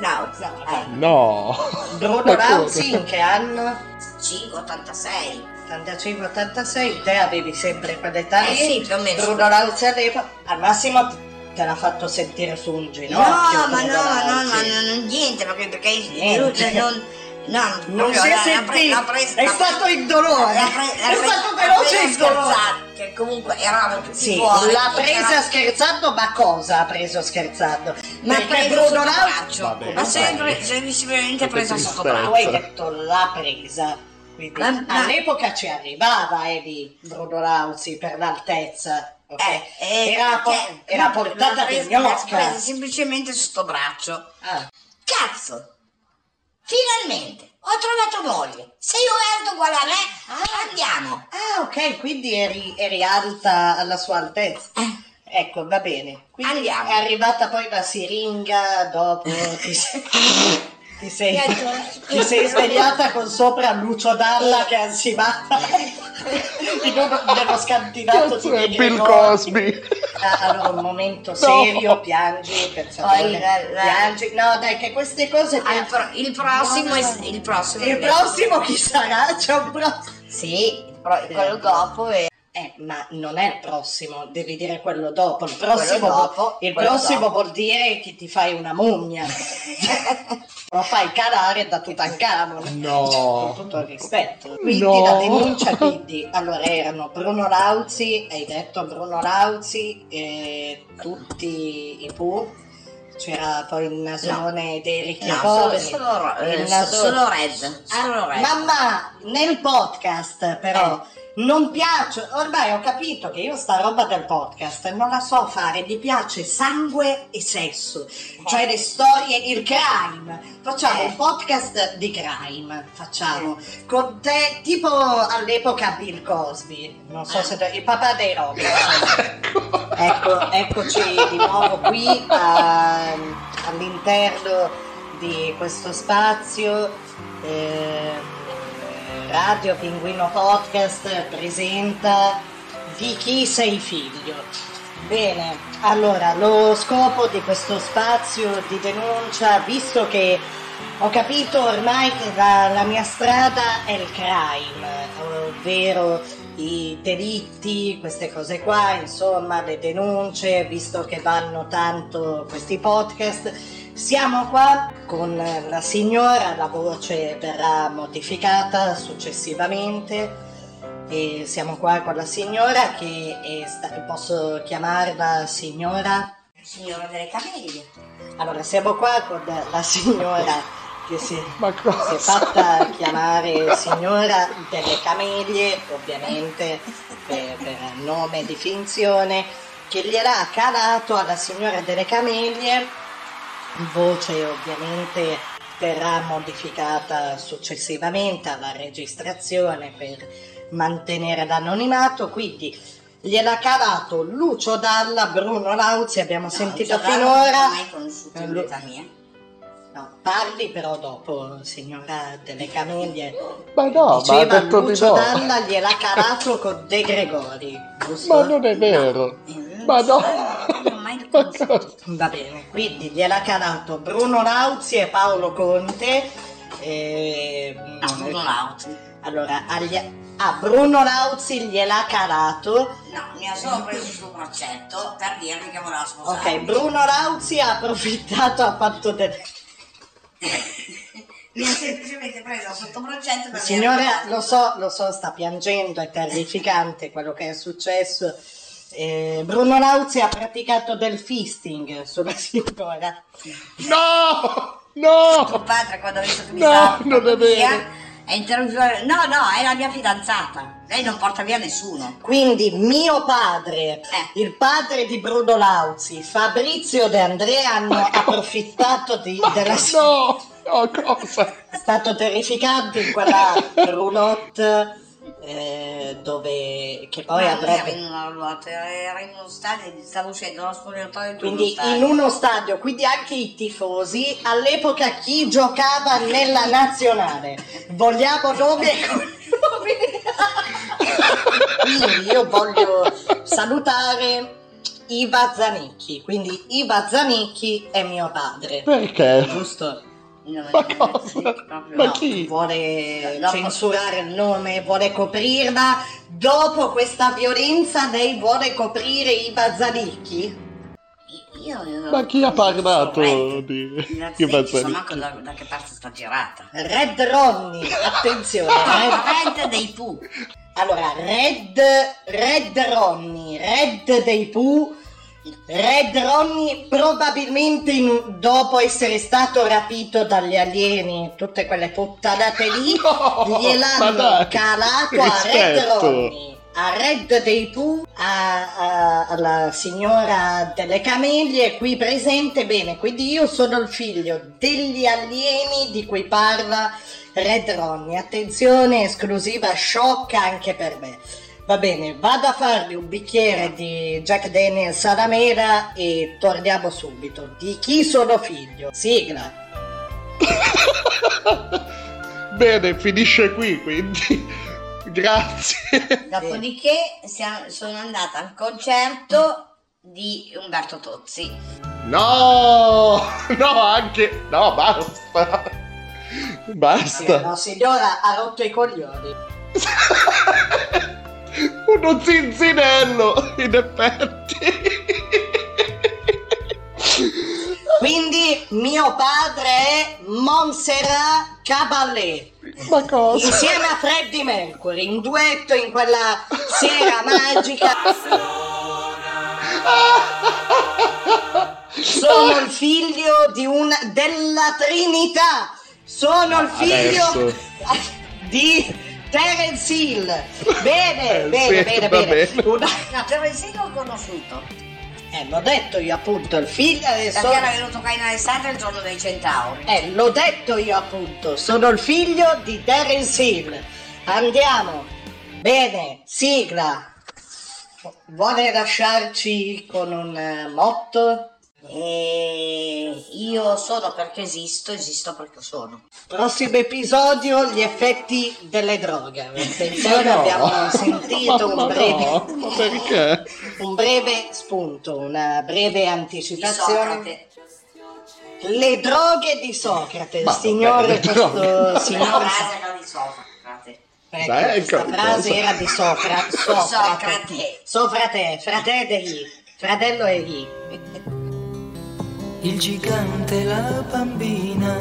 Lauzi. No, Eh, No. Bruno? Lauzi in che anno? 5, 86. 85-86, te avevi sempre quell'età Eh lì. sì, più o meno. Bruno Lauzi all'epoca, al massimo te l'ha fatto sentire su un No, ginocchio. ma Bruno no, no, no, no, niente, perché, perché Niente. non, no, Non proprio si è pre- sentito, è stato il dolore, pre- è stato veloce il dolore. che comunque eravamo tutti Sì, fuori. l'ha presa scherzando, ma cosa ha preso scherzando? ma ha Perché preso Bruno sotto braccio, ma sempre, sempre sicuramente presa sotto braccio. tu hai detto l'ha presa. Quindi Ma- ma- all'epoca ci arrivava Edi Bruno Lauzi per l'altezza. ok? Eh, eh, era, po- cioè, era portata di gnocca. presa semplicemente sotto braccio. Ah, Cazzo! Finalmente! Ho trovato moglie! Sei alto uguale a me? Andiamo! ah, ok, quindi eri, eri alta alla sua altezza. Eh. Ecco, va bene. Quindi Andiamo. è arrivata poi la siringa dopo. (laughs) (laughs) Ti sei, ti sei, svegliata con sopra Lucio Dalla che è ansimata in uno (laughs) dello scantinato di Di Bill Gregori. Cosby. Allora un momento serio, piangi, per favore, Poi la- la- piangi. No, dai, che queste cose... Ah, il, pro- il prossimo è il prossimo. Il prossimo chi sarà? C'è un prossimo... Sì, pro- quello dopo è Eh, ma non è il prossimo, devi dire quello dopo. Il prossimo, dopo, il prossimo dopo. vuol dire che ti fai una mummia. (laughs) Lo fai calare da Tutankhamon. No. Con tutto il rispetto. Quindi No. la denuncia quindi, allora erano Bruno Lauzi, hai detto Bruno Lauzi, e tutti i Pooh. C'era poi il nasone dei ricchi no, solo, poveri. solo, eh, il nasone- solo red. Solo Ah, red. Mamma, nel podcast però, non piace, ormai ho capito che io sta roba del podcast non la so fare, mi piace sangue e sesso, cioè le storie, il crime. Facciamo un podcast di crime, facciamo, con te, tipo all'epoca Bill Cosby, non so se il papà dei Robin. (laughs) ecco, eccoci di nuovo qui a- all'interno di questo spazio. eh, Radio Pinguino Podcast presenta Di chi sei figlio. Bene, allora lo scopo di questo spazio di denuncia, visto che ho capito ormai che la, la mia strada è il crime, ovvero i delitti, queste cose qua, insomma le denunce, visto che vanno tanto questi podcast, siamo qua con la signora, la voce verrà modificata successivamente e siamo qua con la signora che è sta- posso chiamarla signora? Signora delle camelie. Allora siamo qua con la signora che si, (laughs) si è fatta chiamare signora delle camelie, ovviamente per, per nome di finzione, che gliel'ha calato alla signora delle camelie voce ovviamente verrà modificata successivamente alla registrazione per mantenere l'anonimato, quindi gliel'ha calato Lucio Dalla, Bruno Lauzi, abbiamo sentito Lucio finora. non mai conosciuto in vita mia. No, parli però dopo, signora delle camelie. Ma no, ma ha Diceva detto di Lucio no. Dalla gliel'ha calato con De Gregori, giusto? Ma non è vero. Ma no. Non ho mai Ma conosciuto. cosa? Va bene, quindi gliel'ha calato Bruno Lauzi e Paolo Conte. E, No, Bruno Lauzi. Allora, agli- a Bruno Lauzi gliel'ha calato. No, mi ha solo preso sul braccetto per dirmi che voleva sposare. Ok, Bruno Lauzi ha approfittato, ha fatto del... Mi ha semplicemente preso sotto braccetto per Signora, lo so, lo so, sta piangendo, è terrificante quello che è successo. Eh, Bruno Lauzi ha praticato del fisting sulla signora. No! Tuo No! padre quando ha visto che mi No, non è vero. è intervenuto no no è la mia fidanzata lei non porta via nessuno Quindi mio padre, Eh. il padre di Bruno Lauzi, Fabrizio De Andrea hanno approfittato di- della (laughs) No! No, cosa? È stato terrificante in quella (laughs) roulotte eh, dove che poi avrebbe in una ruota era in uno stadio stavo uscendo dallo spogliatoio di uno quindi stadio. in uno stadio, quindi anche i tifosi, all'epoca chi giocava nella nazionale. Vogliamo nome (laughs) e cognomi? Io voglio salutare Iva Zanicchi, quindi Iva Zanicchi è mio padre, Perché? giusto? Ma cosa? proprio Ma no. chi? vuole Dopo- censurare il nome, vuole coprirla. Dopo questa violenza lei vuole coprire Iva Zanicchi? io, io Ma chi ha parlato Red. di di non so manco da, da che parte sta girata Red Ronnie, attenzione. (laughs) Red- Red dei Pooh allora, Red, Red Ronnie, Red dei Pooh. Red Ronnie probabilmente in- dopo essere stato rapito dagli alieni, tutte quelle puttanate lì, (laughs) No, gliel'hanno calato a Red. Ronnie, a Red dei Pooh, alla signora delle camelie qui presente. Bene, quindi io sono il figlio degli alieni di cui parla Red Ronnie. Attenzione, esclusiva sciocca anche per me. Va bene, vado a fargli un bicchiere di Jack Daniels alla mela e torniamo subito. Di chi sono figlio? Sigla. (laughs) Bene, finisce qui, quindi. (laughs) Grazie. dopodiché sia- sono andata al concerto di Umberto Tozzi No! (laughs) No, anche... No, basta. Basta. No, signora ha rotto i coglioni. Uno zinzinello, in effetti. Quindi mio padre è Montserrat Caballé. Ma cosa? Insieme a Freddie Mercury, in duetto in quella sera magica. Sono il figlio di una della Trinità. Sono il figlio Adesso. di Terence Hill. Bene, Eh, (laughs) bene, sì, bene, bene. bene. Una- No, Terence Hill l'ho conosciuto. Eh, l'ho detto io appunto, il figlio Perché sono- era venuto qua in Alessandria il giorno dei centauri. Eh, l'ho detto io appunto, sono il figlio di Terence Hill. Andiamo. Bene, sigla. Vuole lasciarci con un eh, motto? E io sono perché esisto, esisto perché sono. Prossimo episodio, gli effetti delle droghe. Attenzione, no. abbiamo (laughs) sentito un breve, no, un breve spunto, una breve anticipazione. Le droghe di Socrate, Ma signore, questo signore. di Socrate. Ecco, Dai, questa ecco, frase era di Socra, Socrate. Socrate. Sofrate, fratelli, fratello egli. Il gigante e la bambina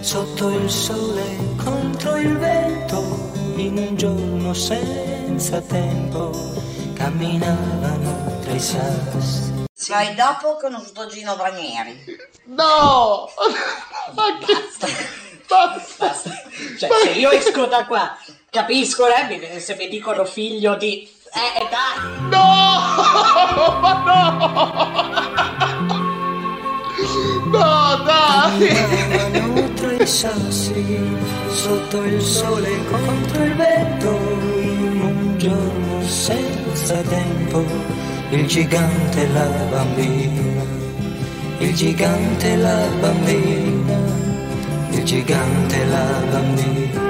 sotto il sole contro il vento in un giorno senza tempo camminavano tra i sassi. Poi dopo ho conosciuto Gino Ranieri. No! (laughs) Ma che... Basta! Basta. Cioè, se io esco da qua, capisco, eh, se mi dicono figlio di... Eh, dai! No! (laughs) Ma no! No, dai! Tra i sassi sotto il sole contro il vento in un giorno senza tempo il gigante e la bambina il gigante e la bambina il gigante e la bambina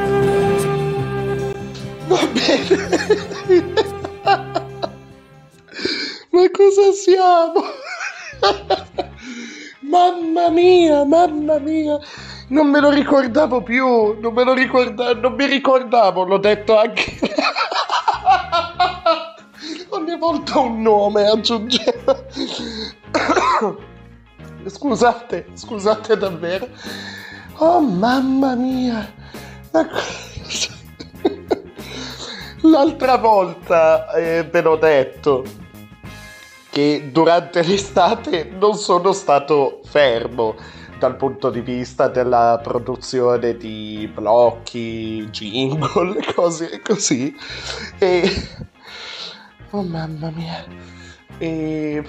Va bene! (laughs) Ma cosa siamo? (laughs) Mamma mia, mamma mia! Non me lo ricordavo più, non me lo ricordavo, non mi ricordavo, l'ho detto anche. (laughs) Ogni volta un nome aggiungeva. (coughs) Scusate, scusate davvero. Oh mamma mia! Ma cosa- (laughs) L'altra volta eh, ve l'ho detto che durante l'estate non sono stato fermo dal punto di vista della produzione di blocchi, jingle, (laughs) cose così. E... Oh mamma mia. E...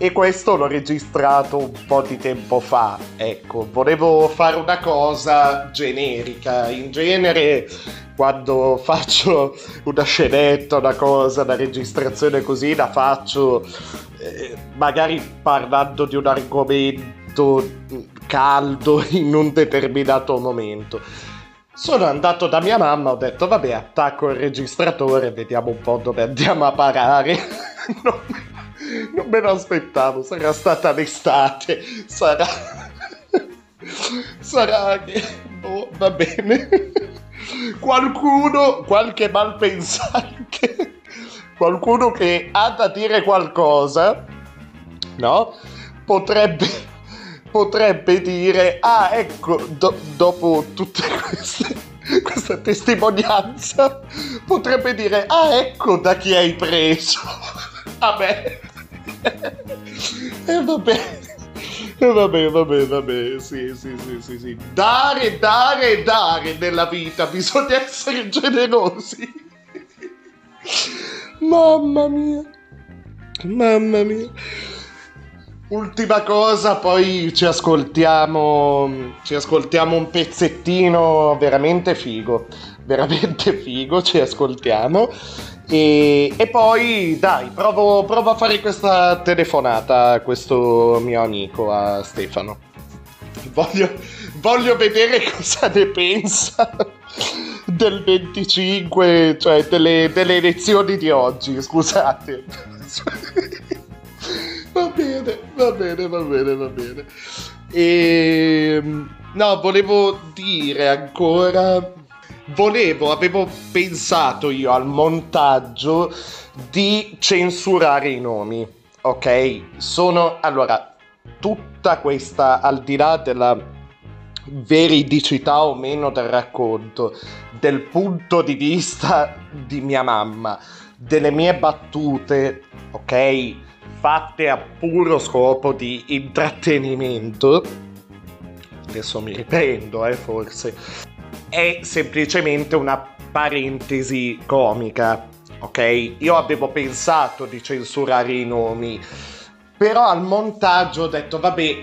E questo l'ho registrato un po' di tempo fa. Ecco, volevo fare una cosa generica. In genere, quando faccio una scenetta, una cosa, una registrazione così, la faccio eh, magari parlando di un argomento caldo (laughs) in un determinato momento. Sono andato da mia mamma, ho detto vabbè attacco il registratore, vediamo un po' dove andiamo a parare. (laughs) non, non me lo aspettavo, sarà stata l'estate, sarà... sarà che... boh, va bene. Qualcuno, qualche malpensante, qualcuno che ha da dire qualcosa, no? Potrebbe, potrebbe dire, ah ecco, do- dopo tutte queste, questa testimonianza, potrebbe dire, ah ecco da chi hai preso. (laughs) A me. E vabbè. E vabbè, vabbè, vabbè, sì, sì, sì, sì, sì. Dare, dare, dare nella vita, bisogna essere generosi. Mamma mia. Mamma mia. Ultima cosa, poi ci ascoltiamo. Ci ascoltiamo un pezzettino veramente figo. Veramente figo, ci ascoltiamo. E, e poi dai, provo, provo a fare questa telefonata a questo mio amico, a Stefano. Voglio, voglio vedere (laughs) cosa ne pensa del 25, cioè delle, delle elezioni di oggi, scusate. (laughs) Va bene, va bene, va bene, va bene. E no, volevo dire ancora. Volevo, avevo pensato io al montaggio di censurare i nomi. Ok? Sono allora tutta questa al di là della veridicità o meno del racconto, del punto di vista di mia mamma, delle mie battute, ok? Fatte a puro scopo di intrattenimento. Adesso mi riprendo, eh, forse. È semplicemente una parentesi comica, ok? Io avevo pensato di censurare i nomi, però al montaggio ho detto, vabbè,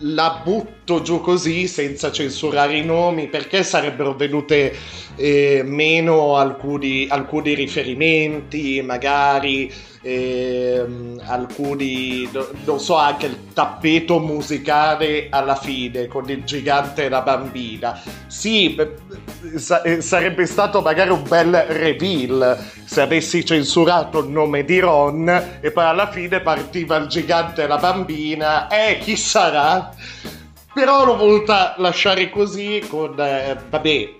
la butto giù così senza censurare i nomi perché sarebbero venute eh, meno alcuni, alcuni riferimenti magari ehm, alcuni non so anche il tappeto musicale alla fine con il gigante e la bambina. Sì eh, sarebbe stato magari un bel reveal se avessi censurato il nome di Ron e poi alla fine partiva il gigante e la bambina. Eh chi sarà però l'ho voluta lasciare così con eh, vabbè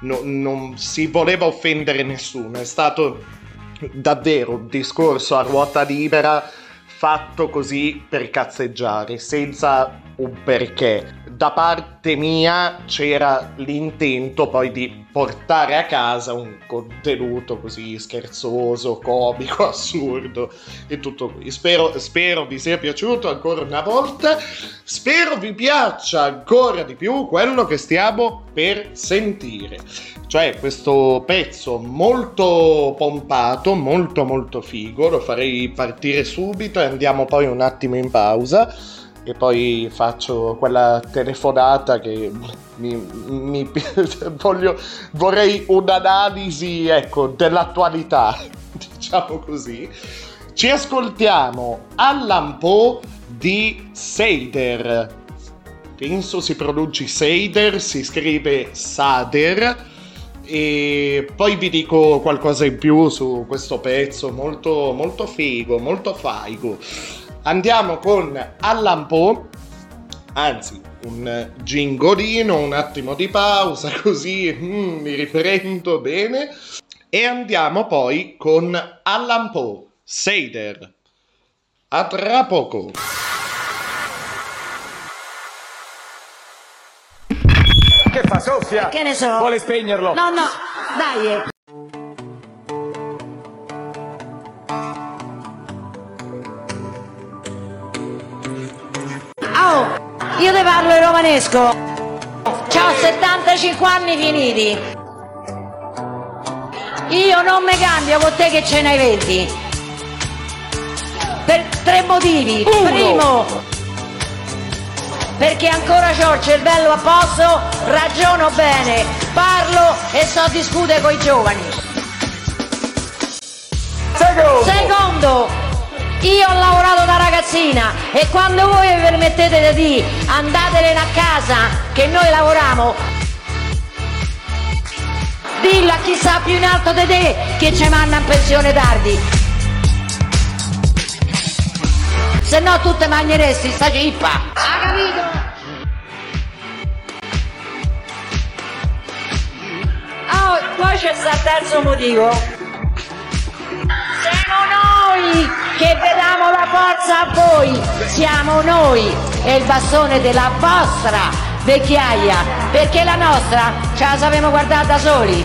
no, non si voleva offendere nessuno è stato davvero un discorso a ruota libera fatto così per cazzeggiare, senza un perché. Da parte mia c'era l'intento poi di portare a casa un contenuto così scherzoso, comico, (laughs) assurdo e tutto qui. Spero, spero vi sia piaciuto ancora una volta, spero vi piaccia ancora di più quello che stiamo per sentire. Cioè questo pezzo molto pompato, molto molto figo, lo farei partire subito e andiamo poi un attimo in pausa e poi faccio quella telefonata che mi, mi (laughs) voglio, vorrei un'analisi ecco, dell'attualità, (laughs) diciamo così. Ci ascoltiamo Allan Poe di Seider. Penso si pronunci Seider, si scrive Sader. E poi vi dico qualcosa in più su questo pezzo molto, molto figo, molto faigo. Andiamo con Allan Poe, anzi un gingolino, un attimo di pausa (laughs) così mm, mi riprendo bene e andiamo poi con Allan Poe, Seider. A tra poco. Che fa, soffia? Che ne so? Vuole spegnerlo? No, no, dai. Romanesco. Ho 75 anni finiti. Io non mi cambio con te che ce n'hai 20. Per tre motivi. Primo, perché ancora ho il cervello a posto, ragiono bene, parlo e so discutere con i giovani. Secondo, io ho lavorato da ragazzina e quando voi vi permettete di andatene a casa che noi lavoriamo, dillo a chi sta più in alto di te che ci manda in pensione tardi. Se no tu te mangeresti sta cippa. Ha capito? Oh, poi c'è sta il terzo motivo. Siamo noi che vediamo la forza a voi. Siamo noi e il bastone della vostra vecchiaia. Perché la nostra ce la sappiamo guardare da soli.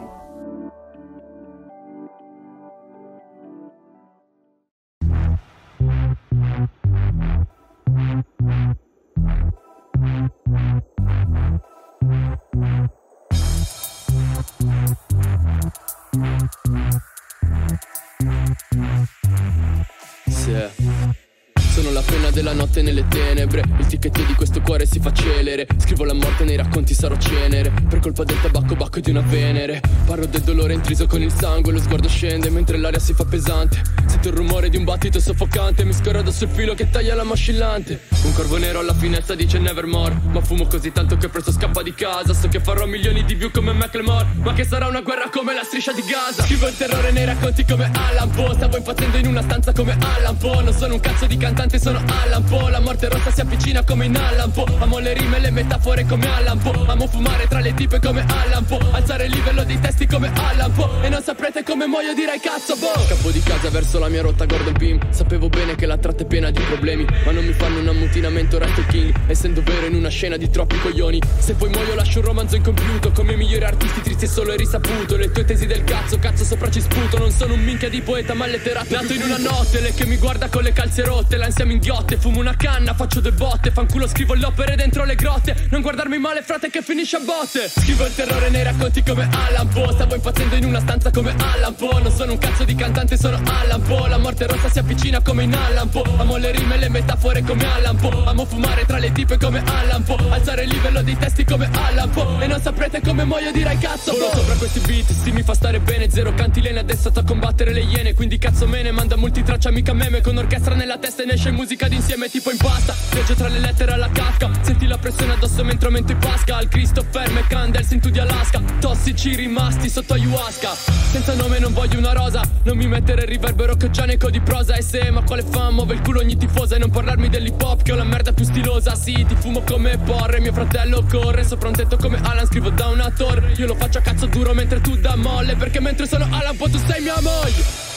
Della notte nelle tenebre. Il ticket di questo cuore si fa celere. Scrivo la morte nei racconti sarò cenere. Per colpa del tabacco bacco di una venere. Parlo del dolore intriso con il sangue Lo sguardo scende mentre l'aria si fa pesante. Sento il rumore di un battito soffocante. Mi scorro addosso il filo che taglia la mascillante Un corvo nero alla finestra dice nevermore Ma fumo così tanto che presto scappa di casa. So che farò milioni di view come Macklemore. Ma che sarà una guerra come la striscia di Gaza. Scrivo il terrore nei racconti come Allan Poe. Stavo impazzendo in una stanza come Allan Poe. Non sono un cazzo di cantante sono Allan Poe La morte rossa si avvicina come in Allan Poe Amo le rime e le metafore come Allan Poe Amo fumare tra le tipe come Allan Poe Alzare il livello dei testi come Allan Poe E non saprete come muoio direi cazzo boh. Scappo di casa verso la mia rotta Gordon Pim Sapevo bene che la tratta è piena di problemi Ma non mi fanno un ammutinamento Resto King Essendo vero in una scena di troppi coglioni. Se poi muoio lascio un romanzo incompiuto Come i migliori artisti tristi e solo e risaputo. Le tue tesi del cazzo, cazzo sopra ci sputo. Non sono un minchia di poeta ma letterato Nato in una notte, lei che mi guarda con le calze rotte L'ansia mi inghiotte, fumo una canna, faccio due botte Fanculo scrivo le opere dentro le grotte. Non guardarmi male frate che finisce a botte. Scrivo il terrore nei racconti come Allan Poe. Stavo impazzendo in una stanza come Allan Poe. Non sono un cazzo di cantante, sono Allan Poe. La morte rossa si avvicina come in Allan Poe. Amo le rime e le metafore come Allan Poe. Amo fumare tra le tipe come Allan Poe. Alzare il livello dei testi come Allan Poe. E non saprete come muoio direi cazzo. Volo sopra questi beat, sì mi fa stare bene. Zero cantilene adesso sto a combattere le iene. Quindi cazzo me ne manda multitraccia mica meme. Con orchestra nella testa e ne esce musica d'insieme tipo in pasta. Viaggio tra le lettere alla Kafka Senti la pressione addosso mentre aumento in pasca Al Christopher McCandles in tu di Alaska. Tossici rimasti sotto ayahuasca. Senza nome non voglio una rosa. Non mi mettere il riverbero che ho già nei codi prosa. E se ma quale fan muove il culo ogni tifosa. E non parlarmi dell'hip hop che ho la merda più stilosa. Sì ti fumo come porre Mio fratello corre. Sopra un tetto come Alan Scrivo da una torre. Io lo faccio a cazzo duro mentre tu da molle Perché mentre sono Alan poi tu sei mia moglie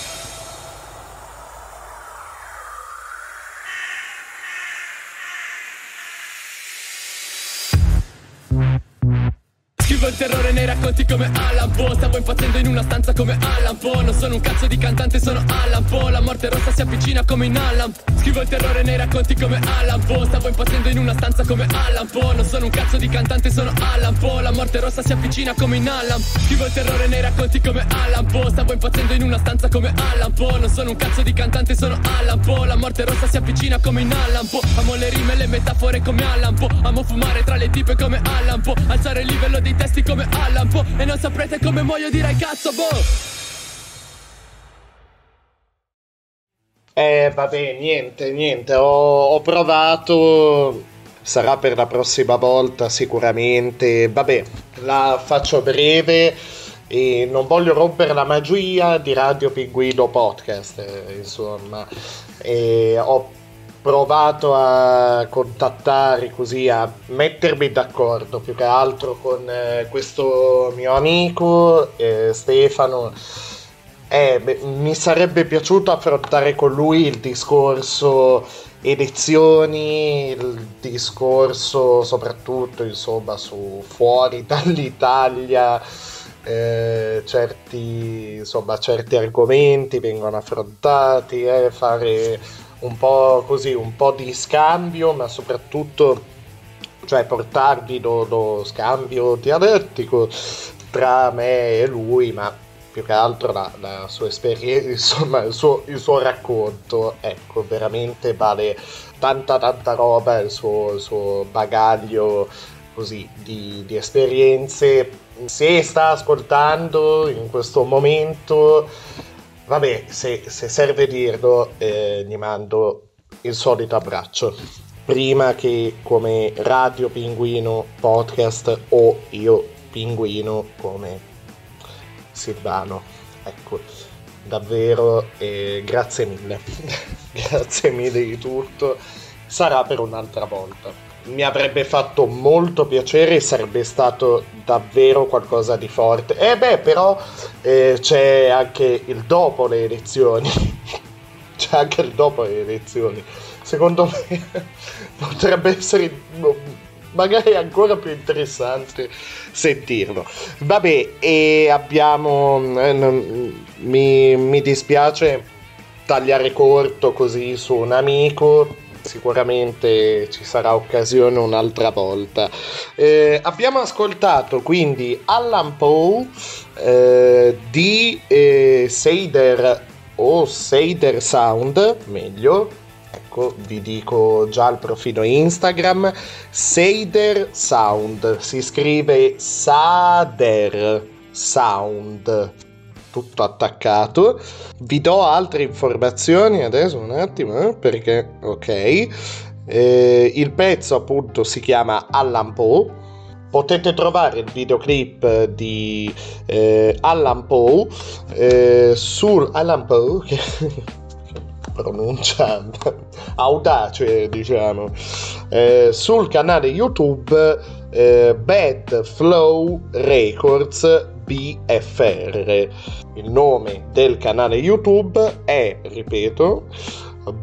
Scrivo il terrore nei racconti come Allan Poe Stavo impazzendo in una stanza come Allan Poe Non sono un cazzo di cantante, sono Allan Poe La morte rossa si avvicina come in Allan Scrivo il terrore nei racconti come Allan Poe Stavo impazzendo in una stanza come Allan Poe Non sono un cazzo di cantante, sono Allan Poe La morte rossa si avvicina come in Allan Scrivo il terrore nei racconti come Allan Poe Stavo impazzendo in una stanza come Allan Poe Non sono un cazzo di cantante, sono Allan Poe La morte rossa si avvicina come in Allan Poe Amo le rime e le metafore come Allan Poe Amo fumare tra le tipe come Allan Poe Alzare il livello dei testi come Allan Poe E non saprete come muoio direi cazzo boh. Eh, vabbè, niente, niente, ho, ho provato, sarà per la prossima volta sicuramente, vabbè, la faccio breve e non voglio rompere la magia di Radio Pinguino Podcast, eh, insomma, e ho provato a contattare così, a mettermi d'accordo più che altro con eh, questo mio amico eh, Stefano. Eh, beh, mi sarebbe piaciuto affrontare con lui il discorso elezioni, il discorso soprattutto insomma su fuori (laughs) dall'Italia. Eh, certi, insomma, certi argomenti vengono affrontati, eh, fare un po' così, un po' di scambio, ma soprattutto cioè portarvi lo, lo scambio dialettico tra me e lui, ma più che altro la, la sua esperienza, (laughs) insomma il suo, il suo, racconto, ecco, veramente vale tanta tanta roba, il suo, il suo bagaglio così di, di, esperienze. Se sta ascoltando in questo momento, vabbè, se, se serve dirlo, eh, gli mando il solito abbraccio. Prima che come Radio Pinguino Podcast o io Pinguino come Silvano. Ecco, davvero eh, grazie mille. (laughs) grazie mille di tutto. Sarà per un'altra volta. Mi avrebbe fatto molto piacere e sarebbe stato davvero qualcosa di forte. E eh beh, però eh, c'è anche il dopo le elezioni. (laughs) c'è anche il dopo le elezioni. Secondo me (laughs) potrebbe essere magari ancora più interessante sentirlo. Vabbè, e abbiamo. Eh, non, mi, mi dispiace tagliare corto così su un amico. Sicuramente ci sarà occasione un'altra volta. Eh, abbiamo ascoltato quindi Allan Poe eh, di eh, Seider o Seider Sound, meglio, ecco vi dico già il profilo Instagram Seider Sound. Si scrive Sader Sound tutto attaccato. Vi do altre informazioni adesso un attimo eh, perché ok. Eh, il pezzo appunto si chiama Allan Poe. Potete trovare il videoclip di eh, Allan Poe eh, sul Allan Poe che (laughs) pronuncia audace, diciamo, eh, sul canale YouTube eh, Bad Flow Records BFR. Il nome del canale YouTube è, ripeto,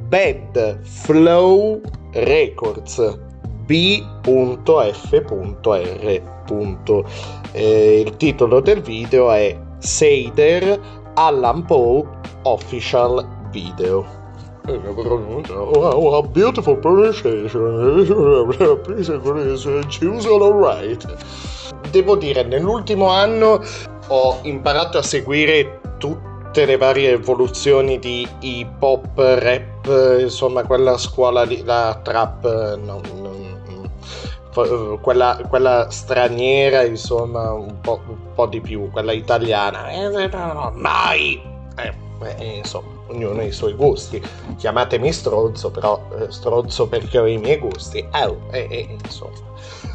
Bad Flow Records b.f.r. Eh, il titolo del video è Seider Allan Poe Official Video. Oh, a beautiful pronunciation. (laughs) Please choose all right. Devo dire, nell'ultimo anno ho imparato a seguire tutte le varie evoluzioni di hip hop, rap, insomma, quella scuola lì, la trap, non, non quella, quella, straniera, insomma, un po', un po', di più, quella italiana, mai! Eh, eh, insomma, ognuno ha i suoi gusti. Chiamatemi stronzo, però eh, stronzo perché ho i miei gusti. Oh, eh, insomma.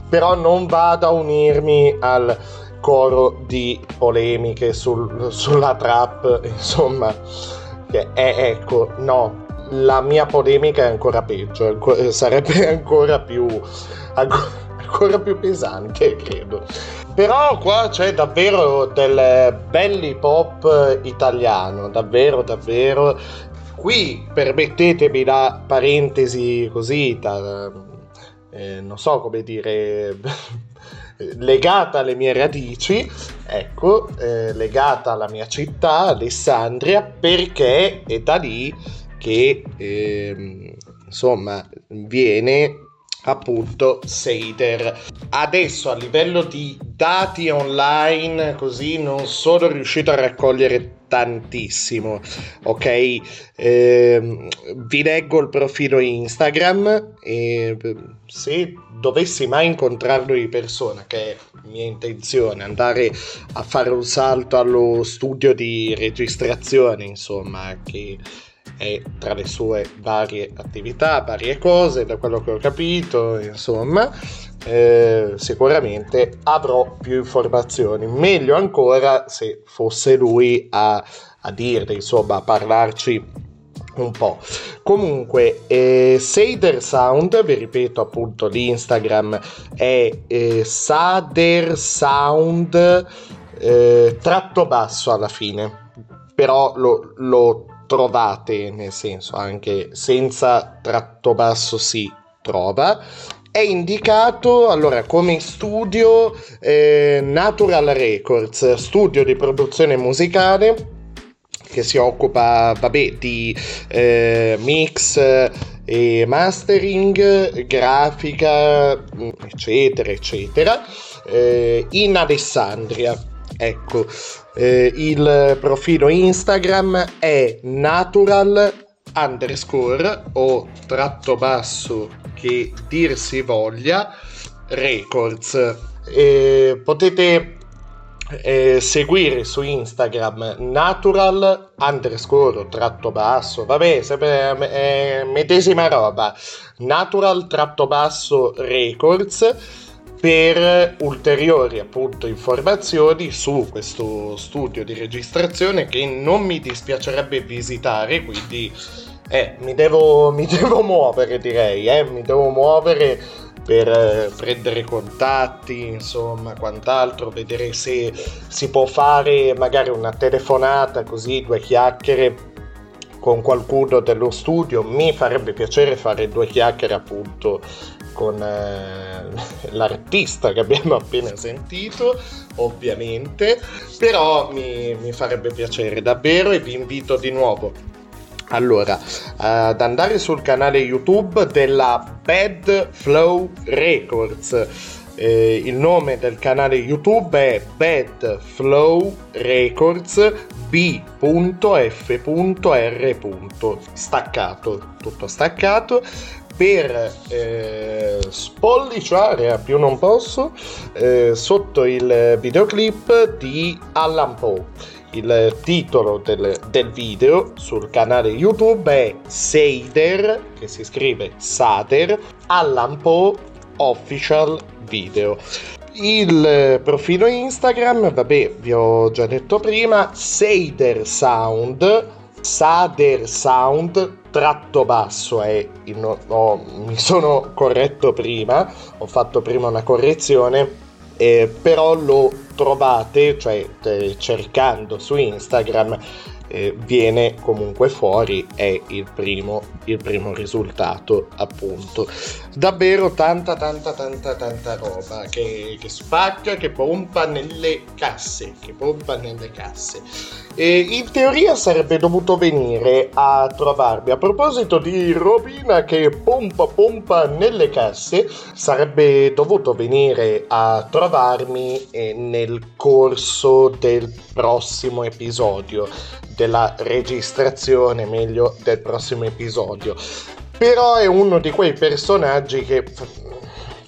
Però non vado a unirmi al coro di polemiche sul, sulla trap, (laughs) insomma, che è, ecco, no, la mia polemica è ancora peggio, sarebbe (laughs) ancora più ancora più pesante, credo. Però qua c'è davvero del belli pop italiano, davvero, davvero. Qui permettetemi la parentesi così, da, eh, non so come dire, (laughs) legata alle mie radici, ecco, eh, legata alla mia città, Alessandria, perché è da lì che, eh, insomma, viene appunto Seider. Adesso a livello di dati online, così non sono riuscito a raccogliere tantissimo, ok? Eh, vi leggo il profilo Instagram e se dovessi mai incontrarlo di persona, che è mia intenzione, andare a fare un salto allo studio di registrazione, insomma, che è tra le sue varie attività, varie cose, da quello che ho capito, insomma, eh, sicuramente avrò più informazioni. Meglio ancora se fosse lui a, a dirle, insomma, a parlarci un po'. Comunque, eh, Sader Sound, vi ripeto appunto l'Instagram è eh, Sader Sound eh, tratto basso alla fine, però lo, lo trovate, nel senso anche senza tratto basso si trova. È indicato allora come studio eh, Natural Records, studio di produzione musicale che si occupa vabbè, di eh, mix e mastering, grafica, eccetera, eccetera, eh, in Alessandria. Ecco, eh, il profilo Instagram è natural underscore o tratto basso che dir si voglia records. Eh, potete eh, seguire su Instagram natural underscore tratto basso, vabbè, sempre eh, medesima roba, natural tratto basso records per ulteriori appunto informazioni su questo studio di registrazione che non mi dispiacerebbe visitare quindi eh, mi, devo, (laughs) mi devo muovere direi eh, mi devo muovere per eh, prendere contatti insomma quant'altro vedere se si può fare magari una telefonata così due chiacchiere con qualcuno dello studio. Mi farebbe piacere fare due chiacchiere appunto con eh, (laughs) l'artista che abbiamo appena sentito, ovviamente, però mi, mi farebbe piacere davvero e vi invito di nuovo allora, ad andare sul canale YouTube della Bad Flow Records. Eh, il nome del canale YouTube è Bad Flow Records b.f.r. Staccato, tutto staccato per eh, spolliciare a più non posso eh, sotto il videoclip di Allan Poe. Il titolo del, del, video sul canale YouTube è Seider, che si scrive Sader, Allan Poe Official Video. Il profilo Instagram, vabbè, vi ho già detto prima, Seider Sound Sader Sound tratto basso è il no- no, mi sono corretto prima ho fatto prima una correzione eh, però lo trovate cioè eh, cercando su Instagram eh, viene comunque fuori è il primo, il primo risultato appunto. Davvero tanta tanta tanta tanta roba che, che spacca che pompa nelle casse che pompa nelle casse. E in teoria sarebbe dovuto venire a trovarmi. A proposito di robina che pompa pompa nelle casse sarebbe dovuto venire a trovarmi eh, nel corso del prossimo episodio della registrazione, meglio del prossimo episodio. Però è uno di quei personaggi che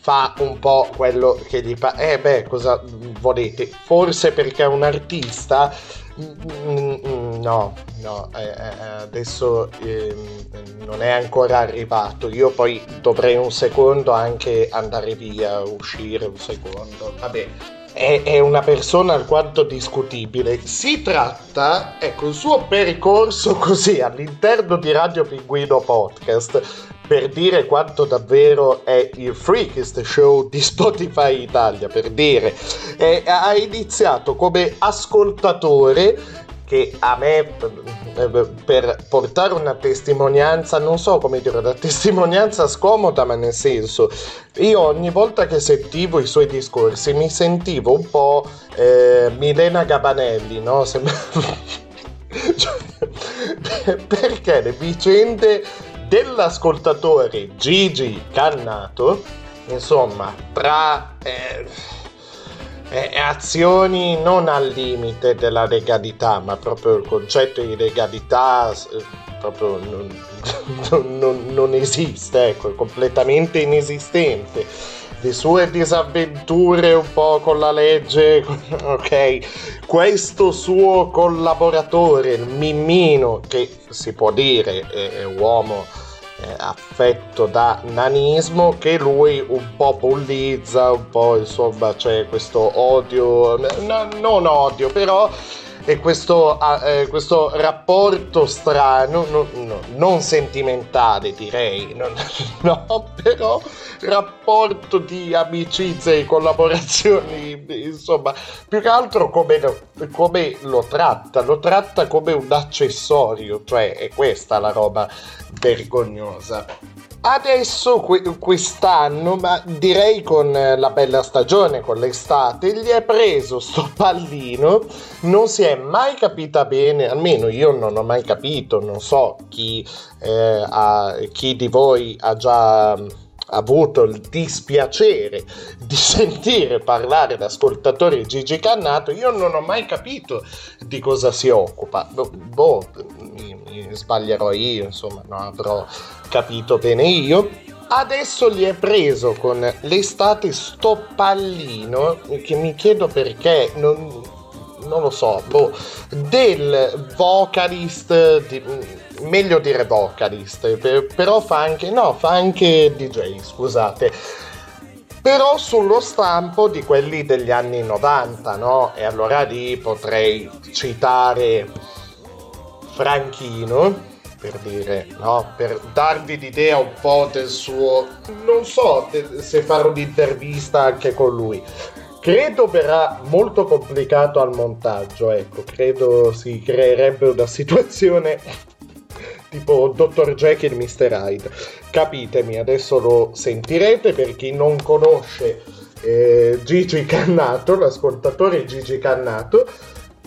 fa un po' quello che gli fa. Eh beh, cosa volete? Forse perché è un artista? No, no, eh, eh, adesso eh, non è ancora arrivato. Io poi dovrei un secondo anche andare via, uscire un secondo. Vabbè, è, è, una persona alquanto discutibile. Si tratta, ecco, il suo percorso così all'interno di Radio Pinguino Podcast per dire quanto davvero è il freakest show di Spotify Italia, per dire, è, ha iniziato come ascoltatore che a me per portare una testimonianza, non so come dire, una testimonianza scomoda, ma nel senso, io ogni volta che sentivo i suoi discorsi mi sentivo un po' eh, Milena Gabanelli, no? Sembra... Cioè, (laughs) perché le vicende dell'ascoltatore Gigi Cannato, insomma, tra... Eh, eh, azioni non al limite della legalità, ma proprio il concetto di legalità eh, proprio (laughs) non, non, non, esiste, ecco, è completamente inesistente. Le sue disavventure un po' con la legge, (laughs) ok, questo suo collaboratore, il Mimmino, che si può dire è, è uomo eh, affetto da nanismo che lui un po' bullizza, un po' insomma c'è questo odio, no, non odio però e questo, eh, questo rapporto strano, no, no, non sentimentale direi, no, no, (laughs) però rapporto di amicizia e collaborazioni, insomma, più che altro come come lo tratta, lo tratta come un accessorio, cioè è questa la roba vergognosa. Adesso quest'anno, ma direi con la bella stagione, con l'estate, gli è preso sto (laughs) pallino, non si è mai capita bene, almeno io non ho mai capito, non so chi, eh, ha, chi di voi ha già avuto il dispiacere di (laughs) sentire parlare l'ascoltatore Gigi Cannato, io non ho mai capito di cosa si occupa. Boh, mi, mi sbaglierò io, insomma, non avrò capito bene io. Adesso gli è preso con l'estate sto pallino che mi chiedo perché non, non lo so, boh, del vocalist di, meglio dire vocalist, però fa anche, no, fa anche DJ, scusate. Però sullo stampo di quelli degli anni 90, no? E allora lì potrei citare Franchino, per dire, no? Per darvi l'idea un po' del suo... Non so se fare un'intervista anche con lui. Credo verrà molto complicato al montaggio, ecco, credo si creerebbe una situazione tipo Dr. Jekyll e Mr. Hyde. Capitemi, adesso lo sentirete per chi non conosce eh, Gigi Cannato, l'ascoltatore Gigi Cannato.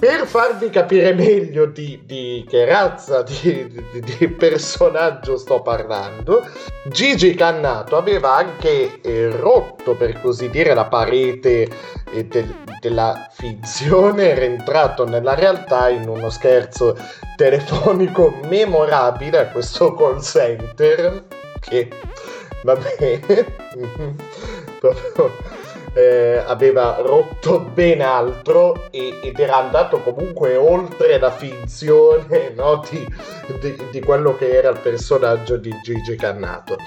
Per farvi capire meglio di, di che razza di, di, di, personaggio sto parlando, Gigi Cannato aveva anche eh, rotto, per così dire, la parete eh, del, della finzione, era entrato nella realtà in uno scherzo telefonico memorabile a questo call center che va bene (laughs) proprio eh, aveva rotto ben altro e, ed era andato comunque oltre la finzione (laughs) no, di, di, di, quello che era il personaggio di Gigi Cannato.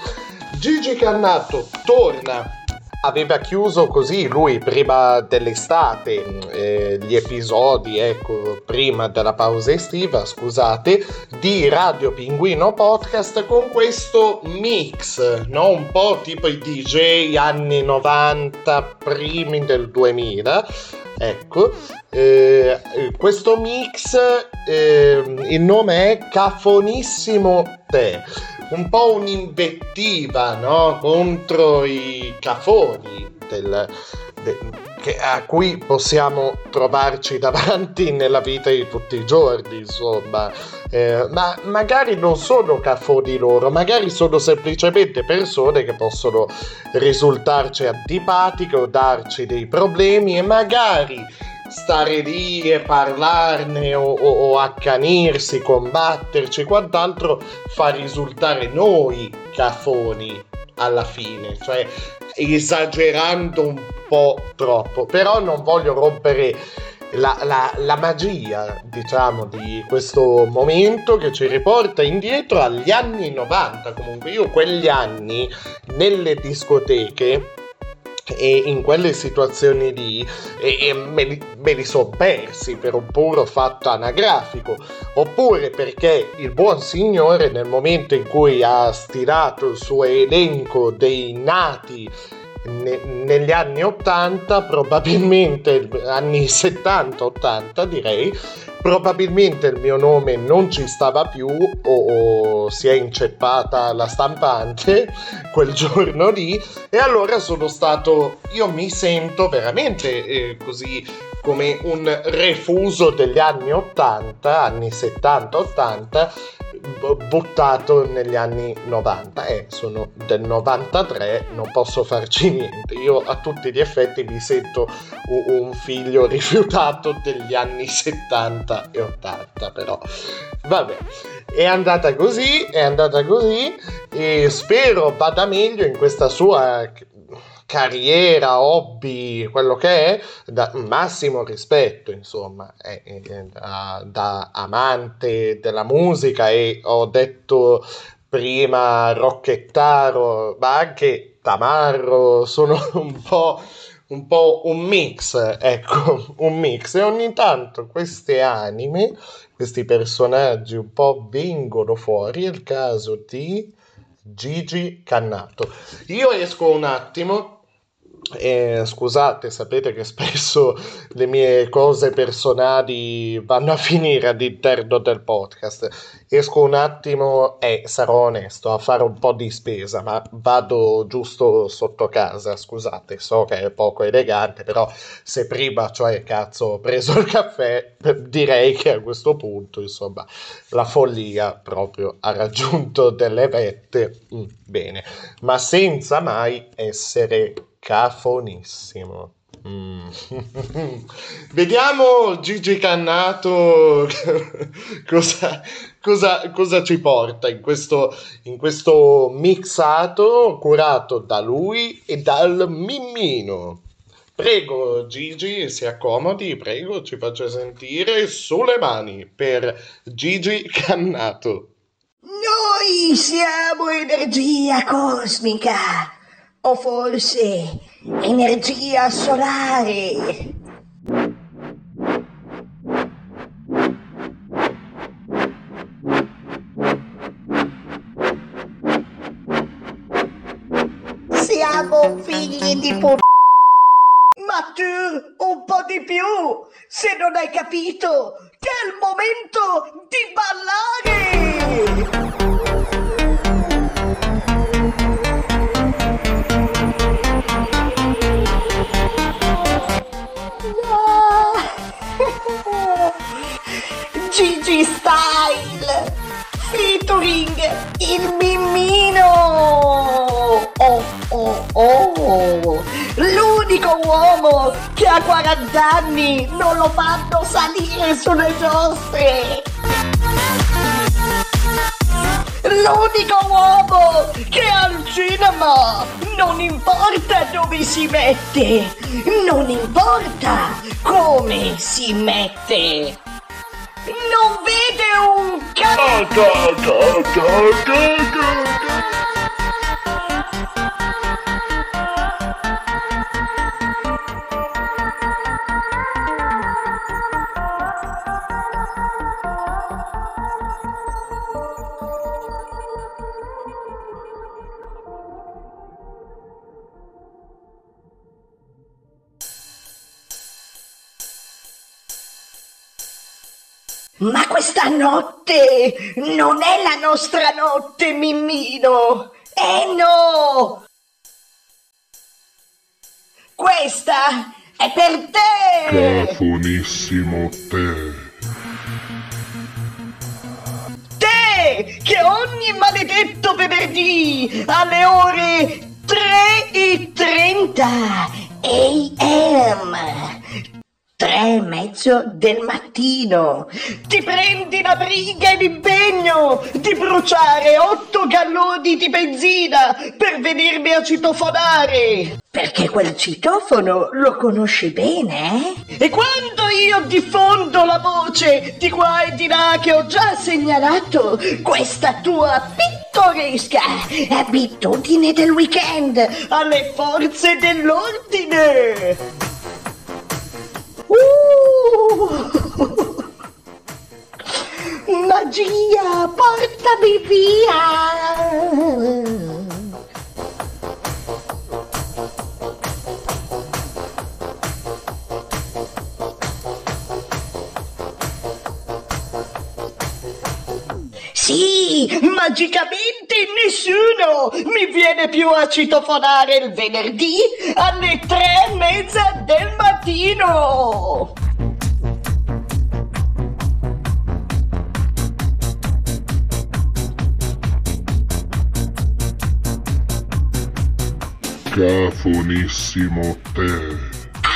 Gigi Cannato torna aveva chiuso così lui prima dell'estate eh, gli episodi, ecco, prima della pausa estiva, scusate, di Radio Pinguino Podcast con questo mix, no? Un po' tipo i DJ anni 90, primi del 2000. Ecco, eh, questo mix, eh, il nome è Cafonissimo Te un po' un'invettiva no? contro i cafoni del, de, che, a cui possiamo trovarci (laughs) davanti nella vita di tutti i giorni, insomma. Eh, ma magari non sono cafoni loro, magari sono semplicemente persone che possono risultarci antipatiche o darci dei problemi e magari stare lì e parlarne o, o, o accanirsi, combatterci quant'altro fa risultare noi cafoni alla fine, cioè esagerando un po' troppo, però non voglio rompere la, la, la, magia, diciamo, di questo momento che ci riporta indietro agli anni 90. Comunque io quegli anni nelle discoteche e in quelle situazioni lì e, e me, li, me li sono persi per un puro fatto anagrafico. Oppure perché il buon signore nel momento in cui ha stilato il suo elenco dei nati ne, negli anni 80 probabilmente anni 70-80 direi probabilmente il mio nome non ci stava più o, o, si è inceppata la stampante (laughs) quel giorno lì. E allora sono stato io mi sento veramente eh, così come un refuso degli anni 80 anni 70 80 buttato negli anni 90 e eh, sono del 93 non posso farci (laughs) niente. Io a tutti gli effetti mi sento un figlio (laughs) rifiutato degli anni 70 e 80 però. Vabbè è andata così è andata così e spero vada meglio in questa sua carriera, hobby, quello che è, da massimo rispetto, insomma, è, è, da, da, amante della musica e ho detto prima rocchettaro, ma anche tamarro, sono (laughs) un po', un po' un mix, ecco, un mix e ogni tanto queste anime, questi personaggi un po' vengono fuori, è il caso di Gigi Cannato. Io esco un attimo eh, scusate, sapete che spesso (laughs) le mie cose personali vanno a finire all'interno del podcast. Esco un attimo e sarò onesto a fare un po' di spesa, ma vado giusto sotto casa. Scusate, so che è poco elegante, però se prima, cioè cazzo, ho preso il caffè, (laughs) direi che a questo punto, insomma, la follia proprio ha raggiunto delle vette. Mm, bene, ma senza mai essere cafonissimo. Mm. (laughs) Vediamo Gigi Cannato (laughs) cosa, cosa, cosa, ci porta in questo, in questo mixato curato da lui e dal Mimmino. Prego Gigi, si accomodi, prego, ci faccia sentire sulle mani per Gigi Cannato. Noi siamo energia cosmica o forse energia solare. Siamo figli di p***. Ma tu un po' di più, se non hai capito che è il momento di ballare! Il Mimmino! Oh oh oh. L'unico uomo che a 40 anni non lo fanno salire sulle giostre. L'unico uomo che al cinema non importa dove si mette non importa come si mette non vede un cazzo! Notte non è la nostra notte, Mimmino! Eh no! Questa è per te! Cafonissimo te. Te che ogni maledetto venerdì alle ore 3.30 AM tre e mezzo del mattino. Ti prendi la briga e l'impegno di bruciare otto galloni di benzina per venirmi a citofonare. Perché quel citofono lo conosci bene, eh? E quando io diffondo la voce di qua e di là che ho già segnalato, questa tua pittoresca abitudine del weekend alle forze dell'ordine. Uh! (laughs) Magia, portami Sì, magicamente nessuno mi viene più a citofonare il venerdì alle tre e mezza del mattino. Cafonissimo te.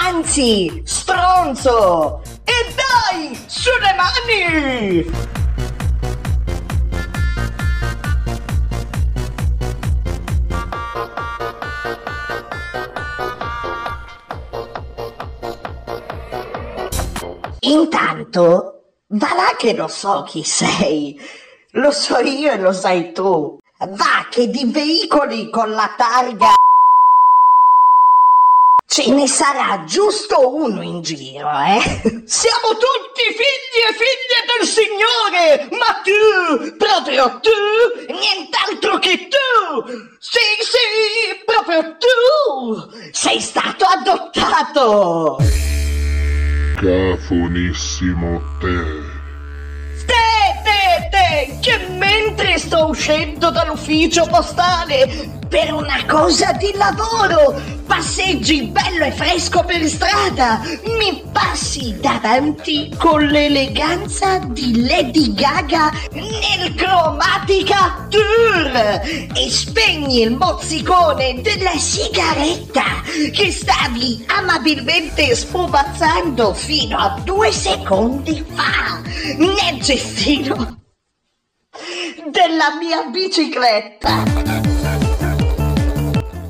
Anzi, stronzo! E dai, sulle mani! Intanto, va là che lo so chi sei. Lo so io e lo sai tu. Va che di veicoli con la targa ce ne sarà giusto uno in giro, eh? Siamo tutti figli e figlie del Signore, ma tu, proprio tu, nient'altro che tu, sì, sì, proprio tu, sei stato adottato. Cafonissimo te. Te, te, te, che mentre sto uscendo dall'ufficio postale per una cosa di lavoro, passeggi bello e fresco per strada, mi passi davanti con l'eleganza di Lady Gaga nel Chromatica Tour e spegni il mozzicone della sigaretta che stavi amabilmente sfumazzando fino a due secondi fa. Nel cestino della mia bicicletta.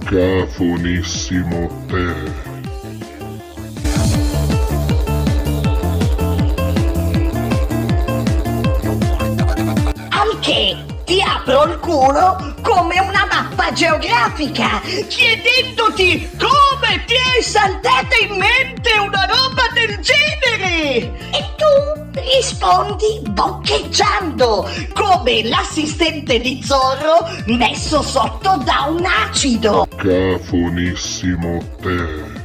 Cafonissimo te. Al che ti apro il culo come una mappa geografica, chiedendoti come ti è saltata in mente una roba del genere. E tu rispondi boccheggiando, come l'assistente di Zorro messo sotto da un acido. Cafonissimo te.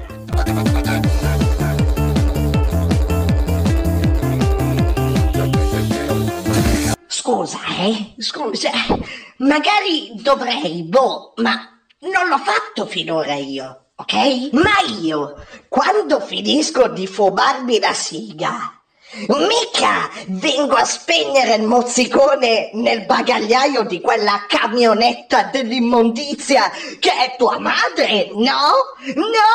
Scusa, eh? Scusa. Magari dovrei, boh, ma non l'ho fatto finora io, ok? Ma io, quando finisco di fumarmi la siga, mica vengo a spegnere il mozzicone nel bagagliaio di quella camionetta dell'immondizia che è tua madre, no? No?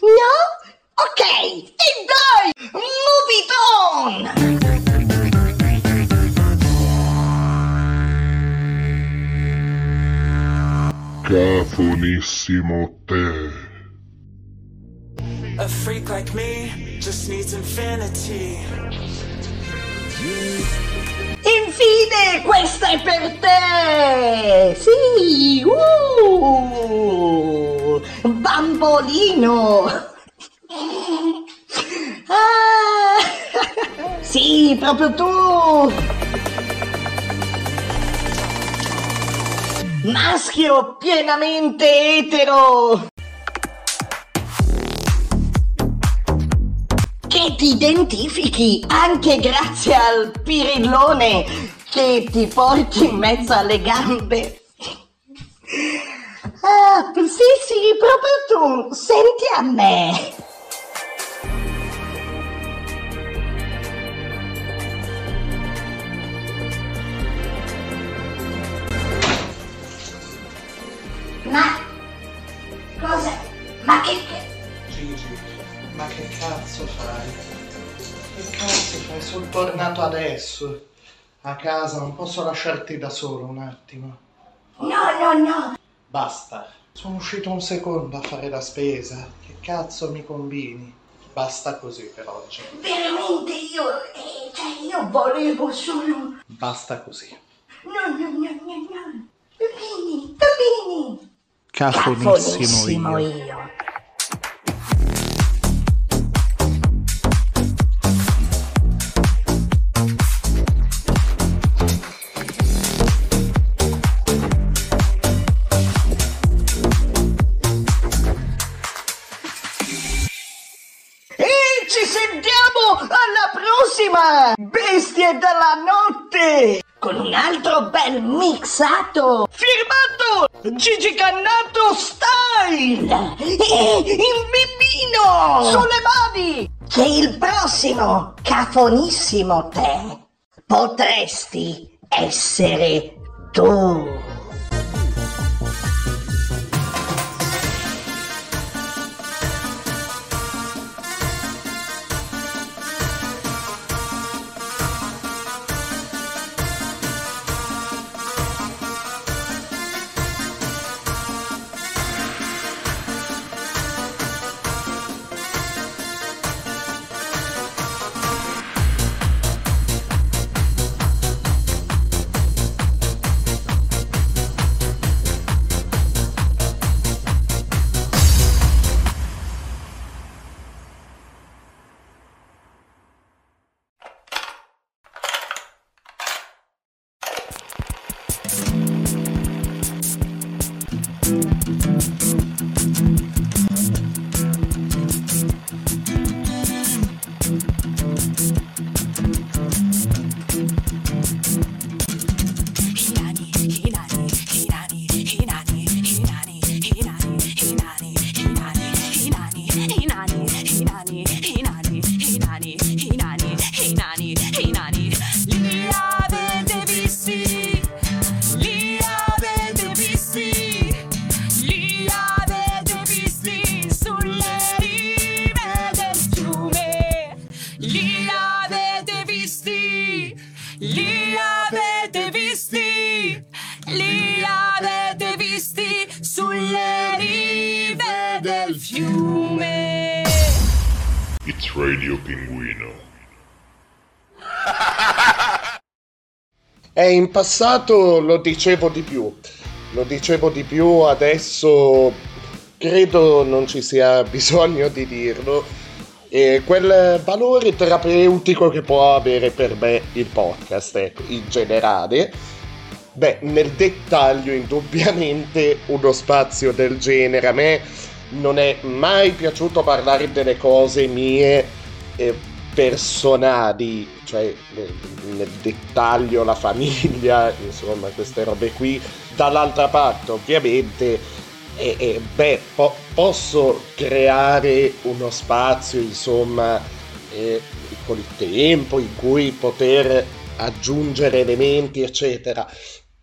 No? Ok, e dai, move it on! Cafonissimo te. A freak like me just needs infinity. Infine, questa è per te! Sì! Uh! Bambolino! (laughs) Ah! (laughs) Sì, proprio tu! Maschio pienamente etero! Che ti identifichi anche grazie al pirillone che ti porti in mezzo alle gambe. Ah, sì, sì, proprio tu. Senti a me. Ma cosa? Ma che, che- ma che cazzo fai? Che cazzo fai? Sono tornato adesso a casa, non posso lasciarti da solo un attimo. No, no, no. Basta. Sono uscito un secondo a fare la spesa. Che cazzo mi combini? Basta così per oggi. Veramente io, eh, cioè io volevo solo... Basta così. No, no, no, no, no. Bambini, bambini. Cafonissimo io. io. Prossima! Bestie della notte! Con un altro bel mixato. Firmato Gigi Cannato Style! E il bimbino. Sulle mani! Che il prossimo cafonissimo te potresti essere tu. Passato lo dicevo di più, lo dicevo di più, adesso credo non ci sia (laughs) bisogno di dirlo. E quel valore terapeutico che può avere per me il podcast, ecco, in generale, beh, nel dettaglio indubbiamente uno spazio del genere a me non è mai piaciuto parlare delle cose mie eh, personali, cioè nel, dettaglio la famiglia, (laughs) insomma queste robe qui. Dall'altra parte ovviamente, eh, eh, beh, po- posso creare uno spazio, insomma, eh, con il tempo in cui poter aggiungere elementi, eccetera.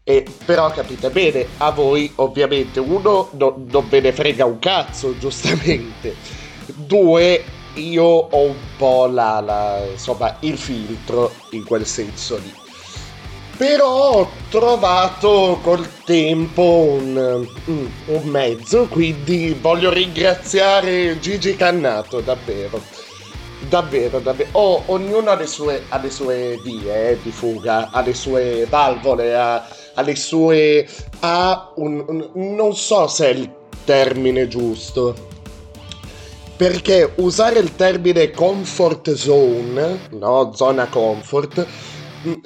E, però capite bene, a voi ovviamente uno no- non ve ne frega un cazzo, giustamente. Due, io ho un po' la, la- insomma, il filtro in quel senso lì. Però ho trovato col tempo un, un- un mezzo, quindi voglio ringraziare Gigi Cannato, davvero. Davvero, davvero. Oh, ognuno ha le sue, ha le sue vie eh, di fuga, ha le sue valvole, ha, ha le sue... ha un, un- non so se è il termine giusto. Perché usare il termine comfort zone, no, zona comfort,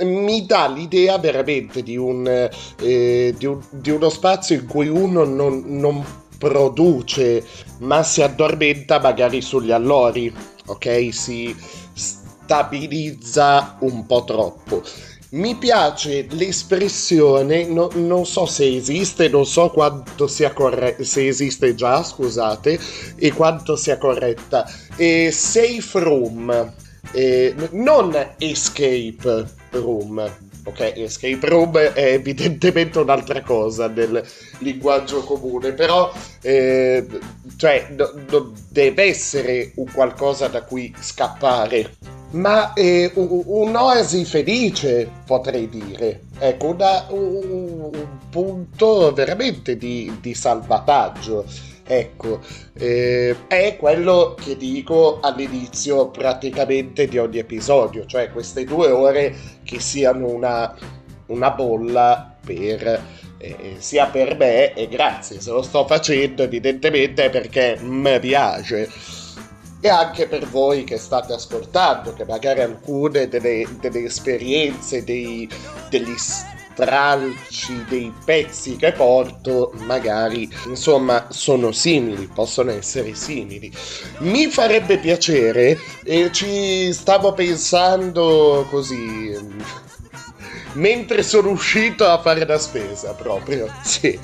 mi dà l'idea veramente di, un, eh, di, un- di uno spazio in cui uno non, non produce, ma si addormenta magari sugli allori. ok? Si stabilizza un po' troppo. Mi piace l'espressione, no- non so se esiste, non so quanto sia corretta, se esiste già, scusate, e quanto sia corretta. Eh, safe room, eh, non escape room. Ok, escape room è evidentemente un'altra cosa nel linguaggio comune, però eh, cioè, no- non deve essere un qualcosa da cui scappare, ma un- un'oasi felice, potrei dire. Ecco, una- un, un punto veramente di, di salvataggio. Ecco, eh, è quello che dico all'inizio praticamente di ogni episodio, cioè queste due ore che siano una, una bolla per eh, sia per me e grazie se lo sto facendo evidentemente è perché mi piace e anche per voi che state ascoltando che magari alcune delle, delle esperienze dei, degli stralci dei pezzi che porto magari insomma sono simili possono essere simili. Mi farebbe piacere e ci stavo pensando così mentre sono uscito a fare la spesa proprio (laughs) sì.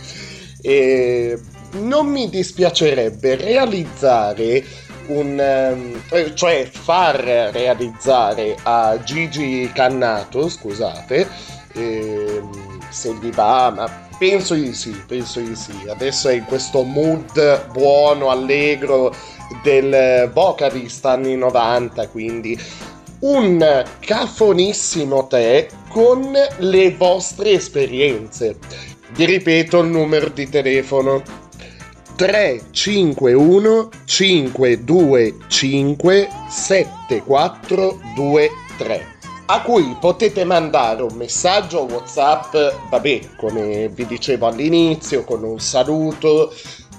E non mi dispiacerebbe realizzare un eh, cioè far realizzare a Gigi Cannato scusate ehm, se gli va ma penso di sì penso di sì adesso è in questo mood buono allegro del vocalist anni 90 quindi un cafonissimo tè con le vostre esperienze. Vi ripeto il numero di telefono 351 525 7423 a cui potete mandare un messaggio WhatsApp, vabbè, come vi dicevo all'inizio, con un saluto,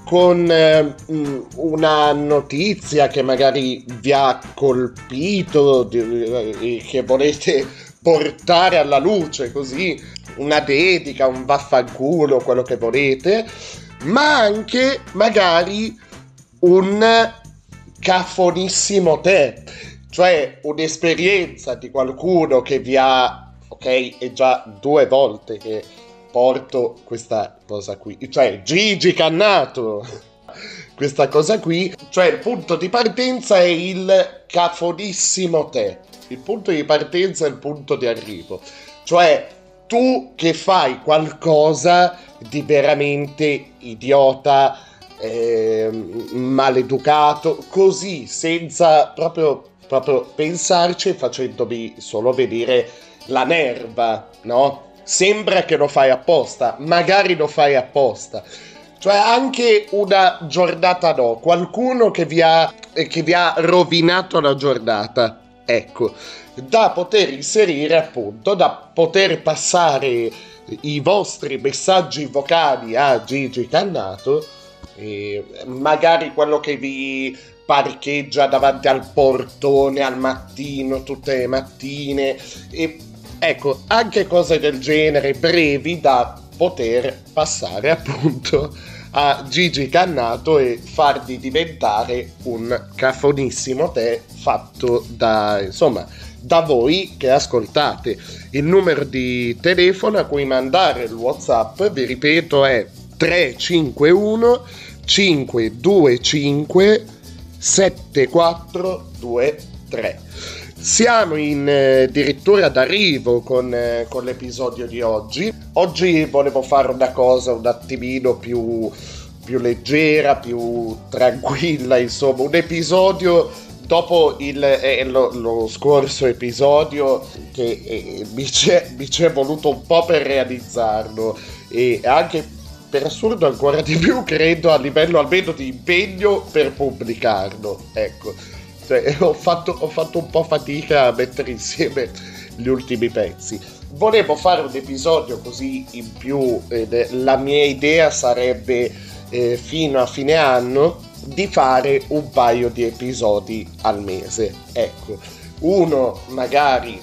con eh, mm, una notizia che magari vi ha colpito di- e che volete portare alla luce così una dedica, un vaffanculo, quello che volete, ma anche magari un cafonissimo tè, cioè un'esperienza di qualcuno che vi ha, ok, è già due volte che porto questa cosa qui, cioè Gigi Cannato, (laughs) questa cosa qui, cioè il punto di partenza è il cafonissimo tè, il punto di partenza è il punto di arrivo, cioè tu che fai qualcosa di veramente idiota, ehm, maleducato, così senza proprio, proprio pensarci facendomi solo vedere la nerva, no? Sembra che lo fai apposta, magari lo fai apposta. Cioè anche una giornata no, qualcuno che vi ha, eh, che vi ha rovinato la giornata. Ecco, da poter inserire appunto, da poter passare i vostri messaggi vocali a Gigi Cannato, magari quello che vi parcheggia davanti al portone al mattino, tutte le mattine, e ecco, anche cose del genere brevi da poter passare appunto a Gigi Cannato e fargli diventare un cafonissimo tè fatto da insomma da voi che ascoltate il numero di telefono a cui mandare il whatsapp vi ripeto è 351 525 7423 siamo in eh, addirittura d'arrivo con, eh, con l'episodio di oggi. Oggi volevo fare una cosa un attimino più, più leggera, più tranquilla, insomma, un episodio dopo il, eh, lo, lo scorso episodio che eh, mi, c'è, mi c'è voluto un po' per realizzarlo e anche per assurdo ancora di più credo a livello almeno di impegno per pubblicarlo. Ecco. Cioè, (laughs) ho, fatto, ho fatto un po' fatica a mettere insieme gli ultimi pezzi. Volevo fare un episodio così in più, ed la mia idea sarebbe eh, fino a fine anno di fare un paio di episodi al mese. Ecco, uno magari,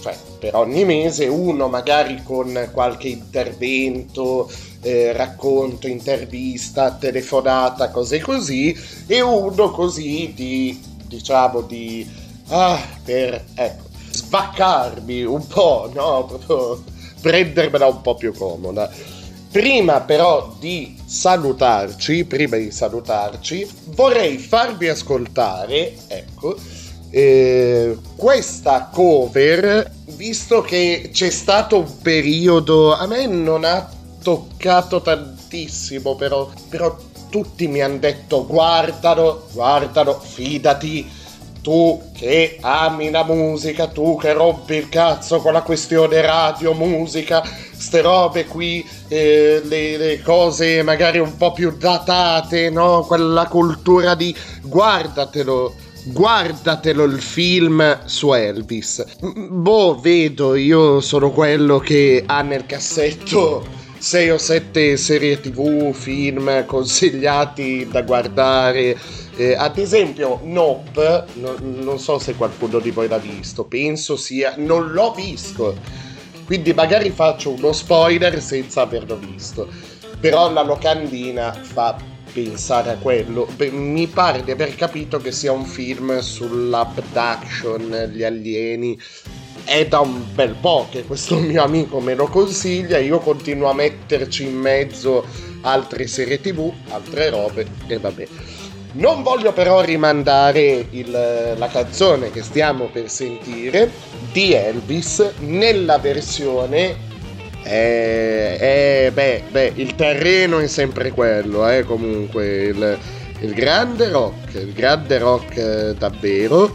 cioè per ogni mese, uno magari con qualche intervento, eh, racconto, intervista, telefonata, cose così, e uno così di diciamo di ah, per ecco, svaccarmi un po', no? Proprio prendermela un po' più comoda. Prima però di salutarci, prima di salutarci, vorrei farvi ascoltare, ecco, eh, questa cover, visto che c'è stato un periodo, a me non ha toccato tantissimo, però, però tutti mi hanno detto guardalo, guardalo, fidati, tu che ami la musica, tu che rompi il cazzo con la questione radio, musica, ste robe qui, eh, le, le, cose magari un po' più datate, no? Quella cultura di guardatelo, guardatelo il film su Elvis. Boh, vedo, io sono quello che ha nel cassetto 6 o 7 serie tv, film consigliati da guardare. Eh, ad esempio, Nope, no, non so se qualcuno di voi l'ha visto, penso sia. Non l'ho visto. Quindi magari faccio uno spoiler senza averlo visto. Però la locandina fa pensare a quello. Mi pare di aver capito che sia un film sull'abduction, gli alieni è da un bel po' che questo mio amico me lo consiglia, io continuo a metterci in mezzo altre serie tv, altre robe e vabbè. Non voglio però rimandare il, la canzone che stiamo per sentire di Elvis nella versione eh, eh, beh, beh, il terreno è sempre quello, eh, comunque il, il grande rock, il grande rock eh, davvero,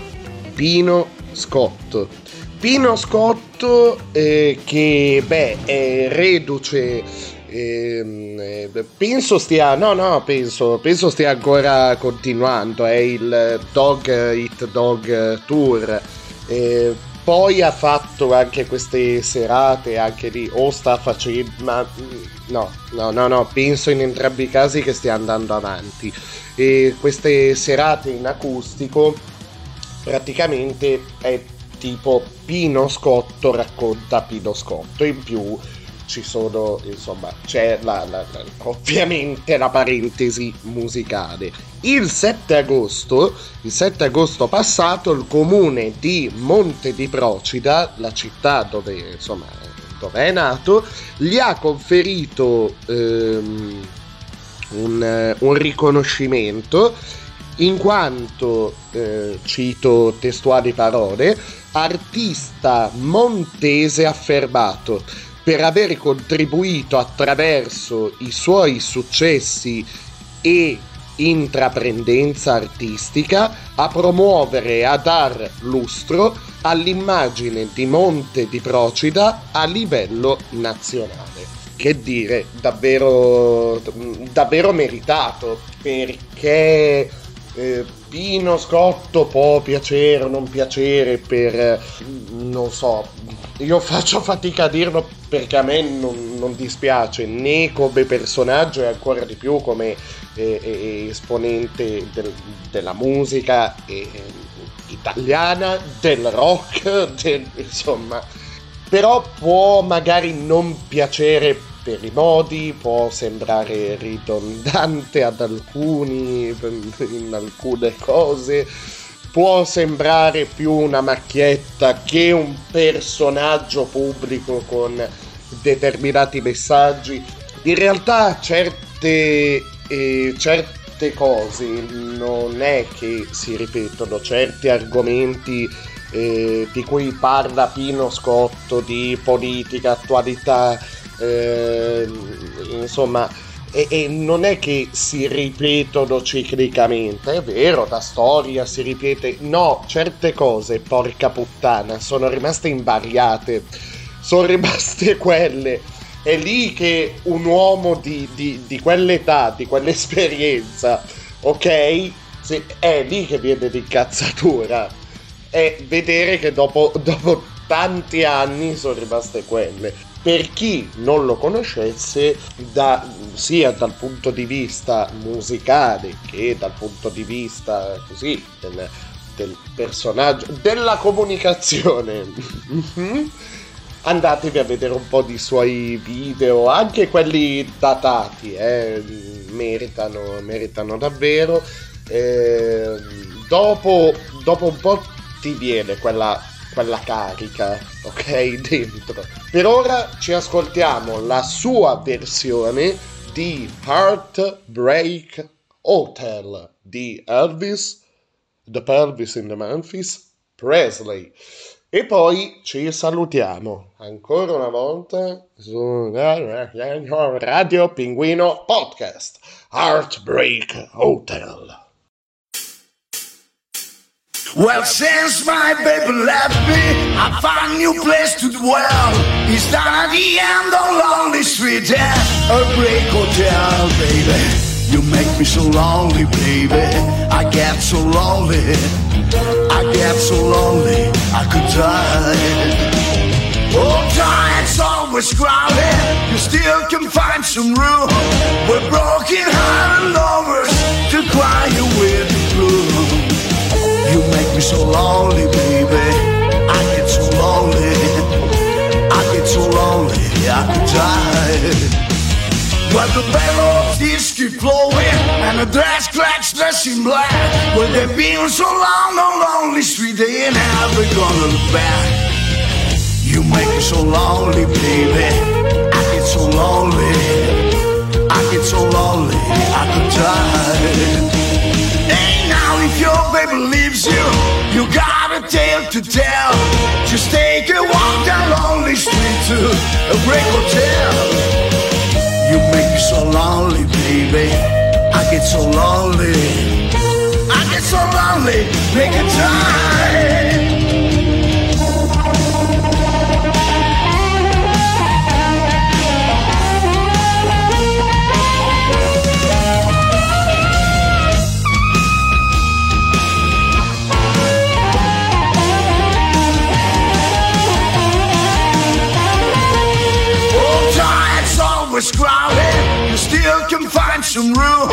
Pino Scotto. Pino Scotto eh, che beh è reduce ehm, eh, penso stia no no penso, penso stia ancora continuando è il Dog Eat Dog Tour eh, poi ha fatto anche queste serate anche lì o sta facendo ma no no no no penso in entrambi i casi che stia andando avanti e queste serate in acustico praticamente è tipo Pino Scotto racconta Pino Scotto. In più ci sono, insomma, c'è la, la, la, ovviamente la parentesi musicale. Il 7 agosto, il 7 agosto passato, il comune di Monte di Procida, la città dove, insomma, dove è nato, gli ha conferito ehm, un, un riconoscimento in quanto, eh, cito testuali parole, artista montese affermato per aver contribuito attraverso i suoi successi e intraprendenza artistica a promuovere e a dar lustro all'immagine di Monte di Procida a livello nazionale. Che dire, davvero, davvero meritato perché eh, Pino Scotto può piacere o non piacere per, eh, non so, io (laughs) faccio fatica a dirlo perché a me non, non dispiace né come personaggio e ancora di più come eh, eh esponente del, della musica eh, italiana, del rock, (laughs) del, insomma, però può magari non piacere per i modi, può sembrare ridondante ad alcuni, in alcune cose, può sembrare più una macchietta che un personaggio pubblico con determinati messaggi. In realtà certe, eh, certe cose non è che si ripetono, certi argomenti eh, di cui parla Pino Scotto, di politica, attualità, eh, insomma, e, e, non è che si ripetono ciclicamente, è vero, la storia si ripete, no, certe cose, porca puttana, sono rimaste invariate, sono rimaste (laughs) quelle. È lì che un uomo di, di, di quell'età, di quell'esperienza, ok? Sì, è lì che viene l'incazzatura. È vedere che dopo, dopo tanti anni sono rimaste quelle per chi non lo conoscesse da, sia dal punto di vista musicale che dal punto di vista così del, del personaggio della comunicazione andatevi a vedere un po' di suoi video anche quelli datati eh, meritano, meritano davvero eh, dopo, dopo un po' ti viene quella, quella carica, ok? (laughs) Dentro. Per ora ci ascoltiamo la sua versione di Heartbreak Hotel di Elvis, The Pelvis in the Memphis, Presley. E poi ci salutiamo ancora una volta su Radio Pinguino Podcast Heartbreak Hotel. Well, since my baby left me, I found a new place to dwell. It's down at the end of Lonely Street, yeah, a break hotel, baby. You make me so lonely, baby. I get so lonely. I get so lonely, I could die. Oh, time's always crowded. You still can find some room. We're broken hearted lovers to cry you with the blue. You make me so lonely, baby. So lonely, I could die. But the melodies keep flowing and the dress cracks dressing black. Well, they've been so long on lonely street, they ain't ever gonna look back. You make me so lonely, baby. I get so lonely. I get so lonely, I could die. Hey, now if your baby leaves you, you got a tale to tell. Just take a walk down lonely street to a great hotel. You make me so lonely, baby. I get so lonely. I get so lonely. Make a time. Always crowded. You still can find some room.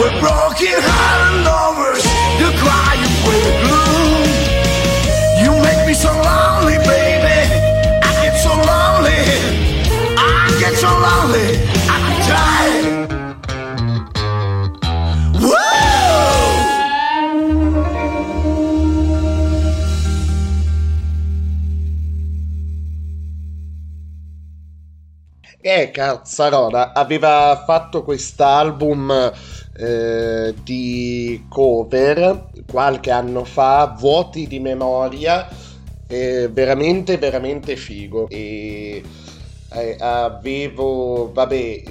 We're broken hearted lovers. You cry with gloom. You make me so lonely, baby. Eh, cazzarola, aveva fatto quest'album eh, di cover qualche anno fa, vuoti di memoria, eh, veramente, veramente figo. E eh, avevo, vabbè,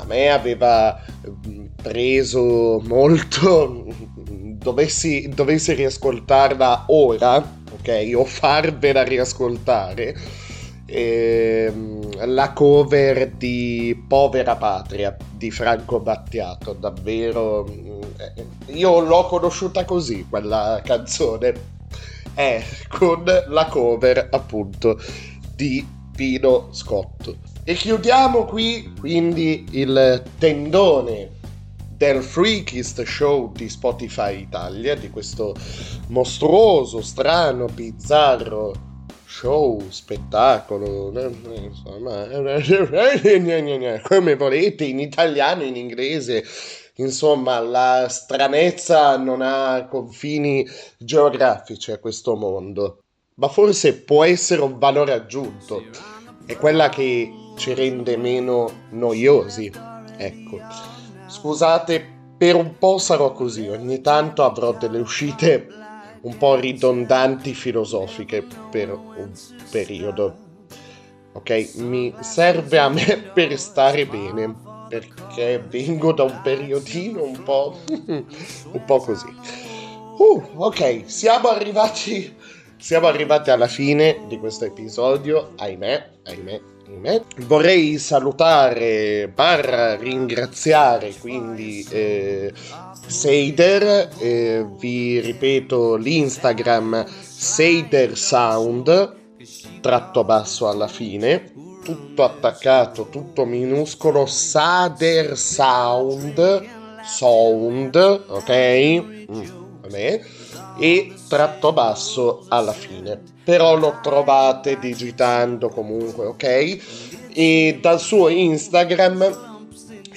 a me aveva mm, preso molto. (laughs) Dovessi, dovessi riascoltarla ora, ok, o farvela riascoltare la cover di Povera Patria di Franco Battiato, davvero mm, eh, io l'ho conosciuta così quella canzone. È con la cover appunto di Pino Scotto e chiudiamo qui quindi il tendone del Freakist Show di Spotify Italia, di questo mostruoso, strano, bizzarro show, spettacolo, insomma, come volete, in italiano, in inglese, insomma, la stranezza non ha confini geografici a questo mondo, ma forse può essere un valore aggiunto, è quella che ci rende meno noiosi, ecco. Scusate, per un po' sarò così, ogni tanto avrò delle uscite un po' ridondanti filosofiche per un periodo. Ok, mi serve a me (laughs) per stare bene, perché vengo da un periodino un po', (laughs) un po' così. Uh, ok, siamo arrivati, siamo arrivati alla fine di questo episodio, ahimè, ahimè, ahimè. Vorrei salutare, barra ringraziare quindi eh, Seider, eh, vi ripeto l'Instagram Seider Sound, tratto basso alla fine, tutto attaccato, tutto minuscolo, Sader Sound, Sound, ok? Mm, vabbè. E tratto basso alla fine. Però lo trovate digitando comunque, ok? E dal suo Instagram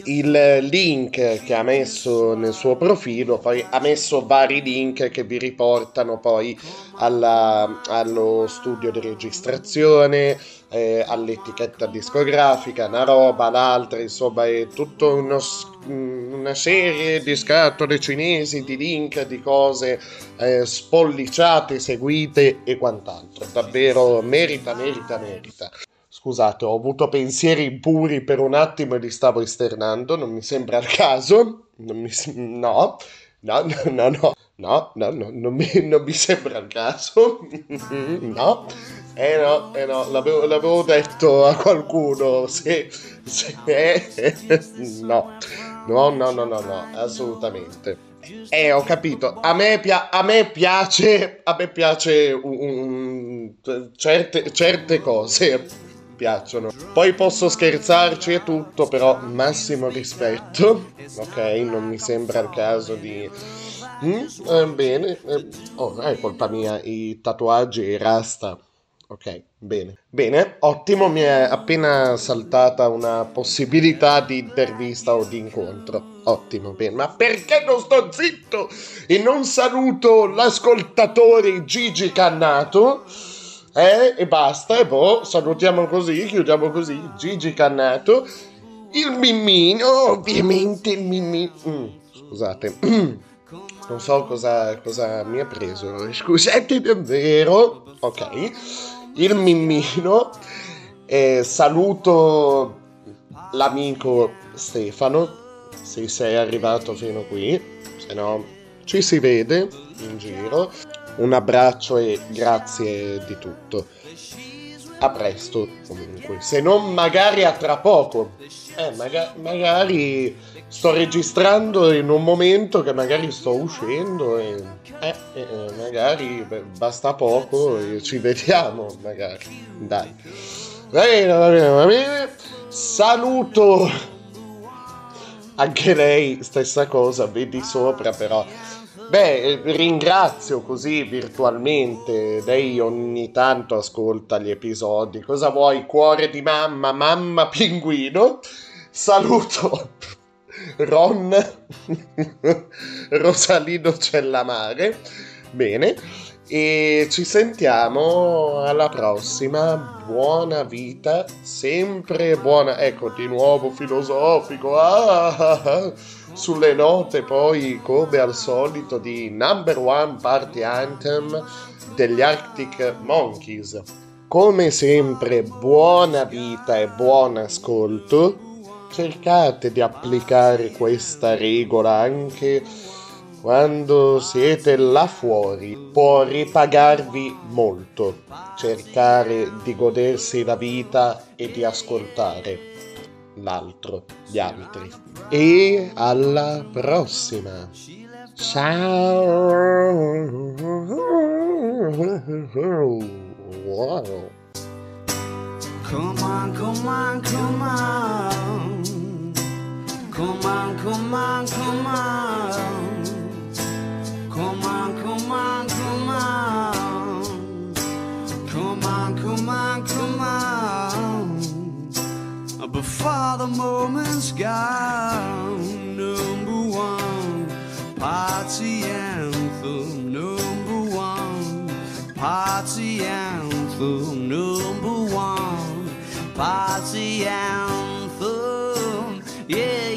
il link che ha messo nel suo profilo, poi ha messo vari link che vi riportano poi alla- allo studio di registrazione, eh, all'etichetta discografica, una roba, l'altra, insomma è tutta una serie di scatole cinesi, di link, di cose eh, spolliciate, seguite e quant'altro. Davvero merita, merita, merita. Scusate, ho avuto pensieri impuri per un attimo e li stavo esternando, non mi sembra il caso. Mi no, no, no, no, no, no, no, no, non, mi, (laughs) non mi sembra il caso. (laughs) no, eh no, eh no, l'avevo, l'avevo detto a qualcuno. Se, se, (laughs) no, no, no, no, no, no, assolutamente. Eh, ho capito. A me, pia- a me piace, a me piace un- un- certe, certe cose piacciono. Poi posso scherzarci e tutto, però massimo rispetto. Ok, non mi sembra il caso di... Mm, eh, bene, eh, oh, è colpa mia, i tatuaggi i rasta. Ok, bene. Bene, ottimo, mi è appena saltata una possibilità di intervista o di incontro. Ottimo, bene. Ma perché non sto zitto e non saluto l'ascoltatore Gigi Cannato? Eh, e basta, e boh, salutiamo così, chiudiamo così. Gigi Cannato. Il Mimmino, ovviamente il Mimmino. Mm, scusate. (clears throat) Non so cosa, cosa mi ha preso. (laughs) Scusate davvero. Ok. Il Mimmino. Eh, saluto l'amico Stefano. Se sei arrivato fino qui. Se no, ci si vede in giro. Un abbraccio e grazie di tutto. A presto comunque. Se non magari a tra poco. Eh, maga- magari sto registrando in un momento che magari sto uscendo e eh, eh, eh, magari beh, basta poco e ci vediamo magari. Dai. Va bene, va bene, va bene. Saluto anche lei, stessa cosa, vedi sopra però. Beh, ringrazio così virtualmente. Lei ogni tanto ascolta gli episodi. Cosa vuoi? Cuore di mamma, mamma pinguino. Saluto Ron (laughs) Rosalino Cellamare. Bene. E ci sentiamo alla prossima. Buona vita, sempre buona. Ecco, di nuovo filosofico. Ah. Sulle note poi, come al solito, di Number One Party Anthem degli Arctic Monkeys. Come sempre, buona vita e buon ascolto. Cercate di applicare questa regola anche quando siete là fuori. Può ripagarvi molto. Cercare di godersi la vita e di ascoltare l'altro, gli altri. E alla prossima. Ciao. Wow. Come on, come on, come on. Come on, come on, come on. Come on, come on, come on. Come on, come on, come on. Before the moment's gone, number one, party anthem, number one, party anthem, number one, party anthem, yeah.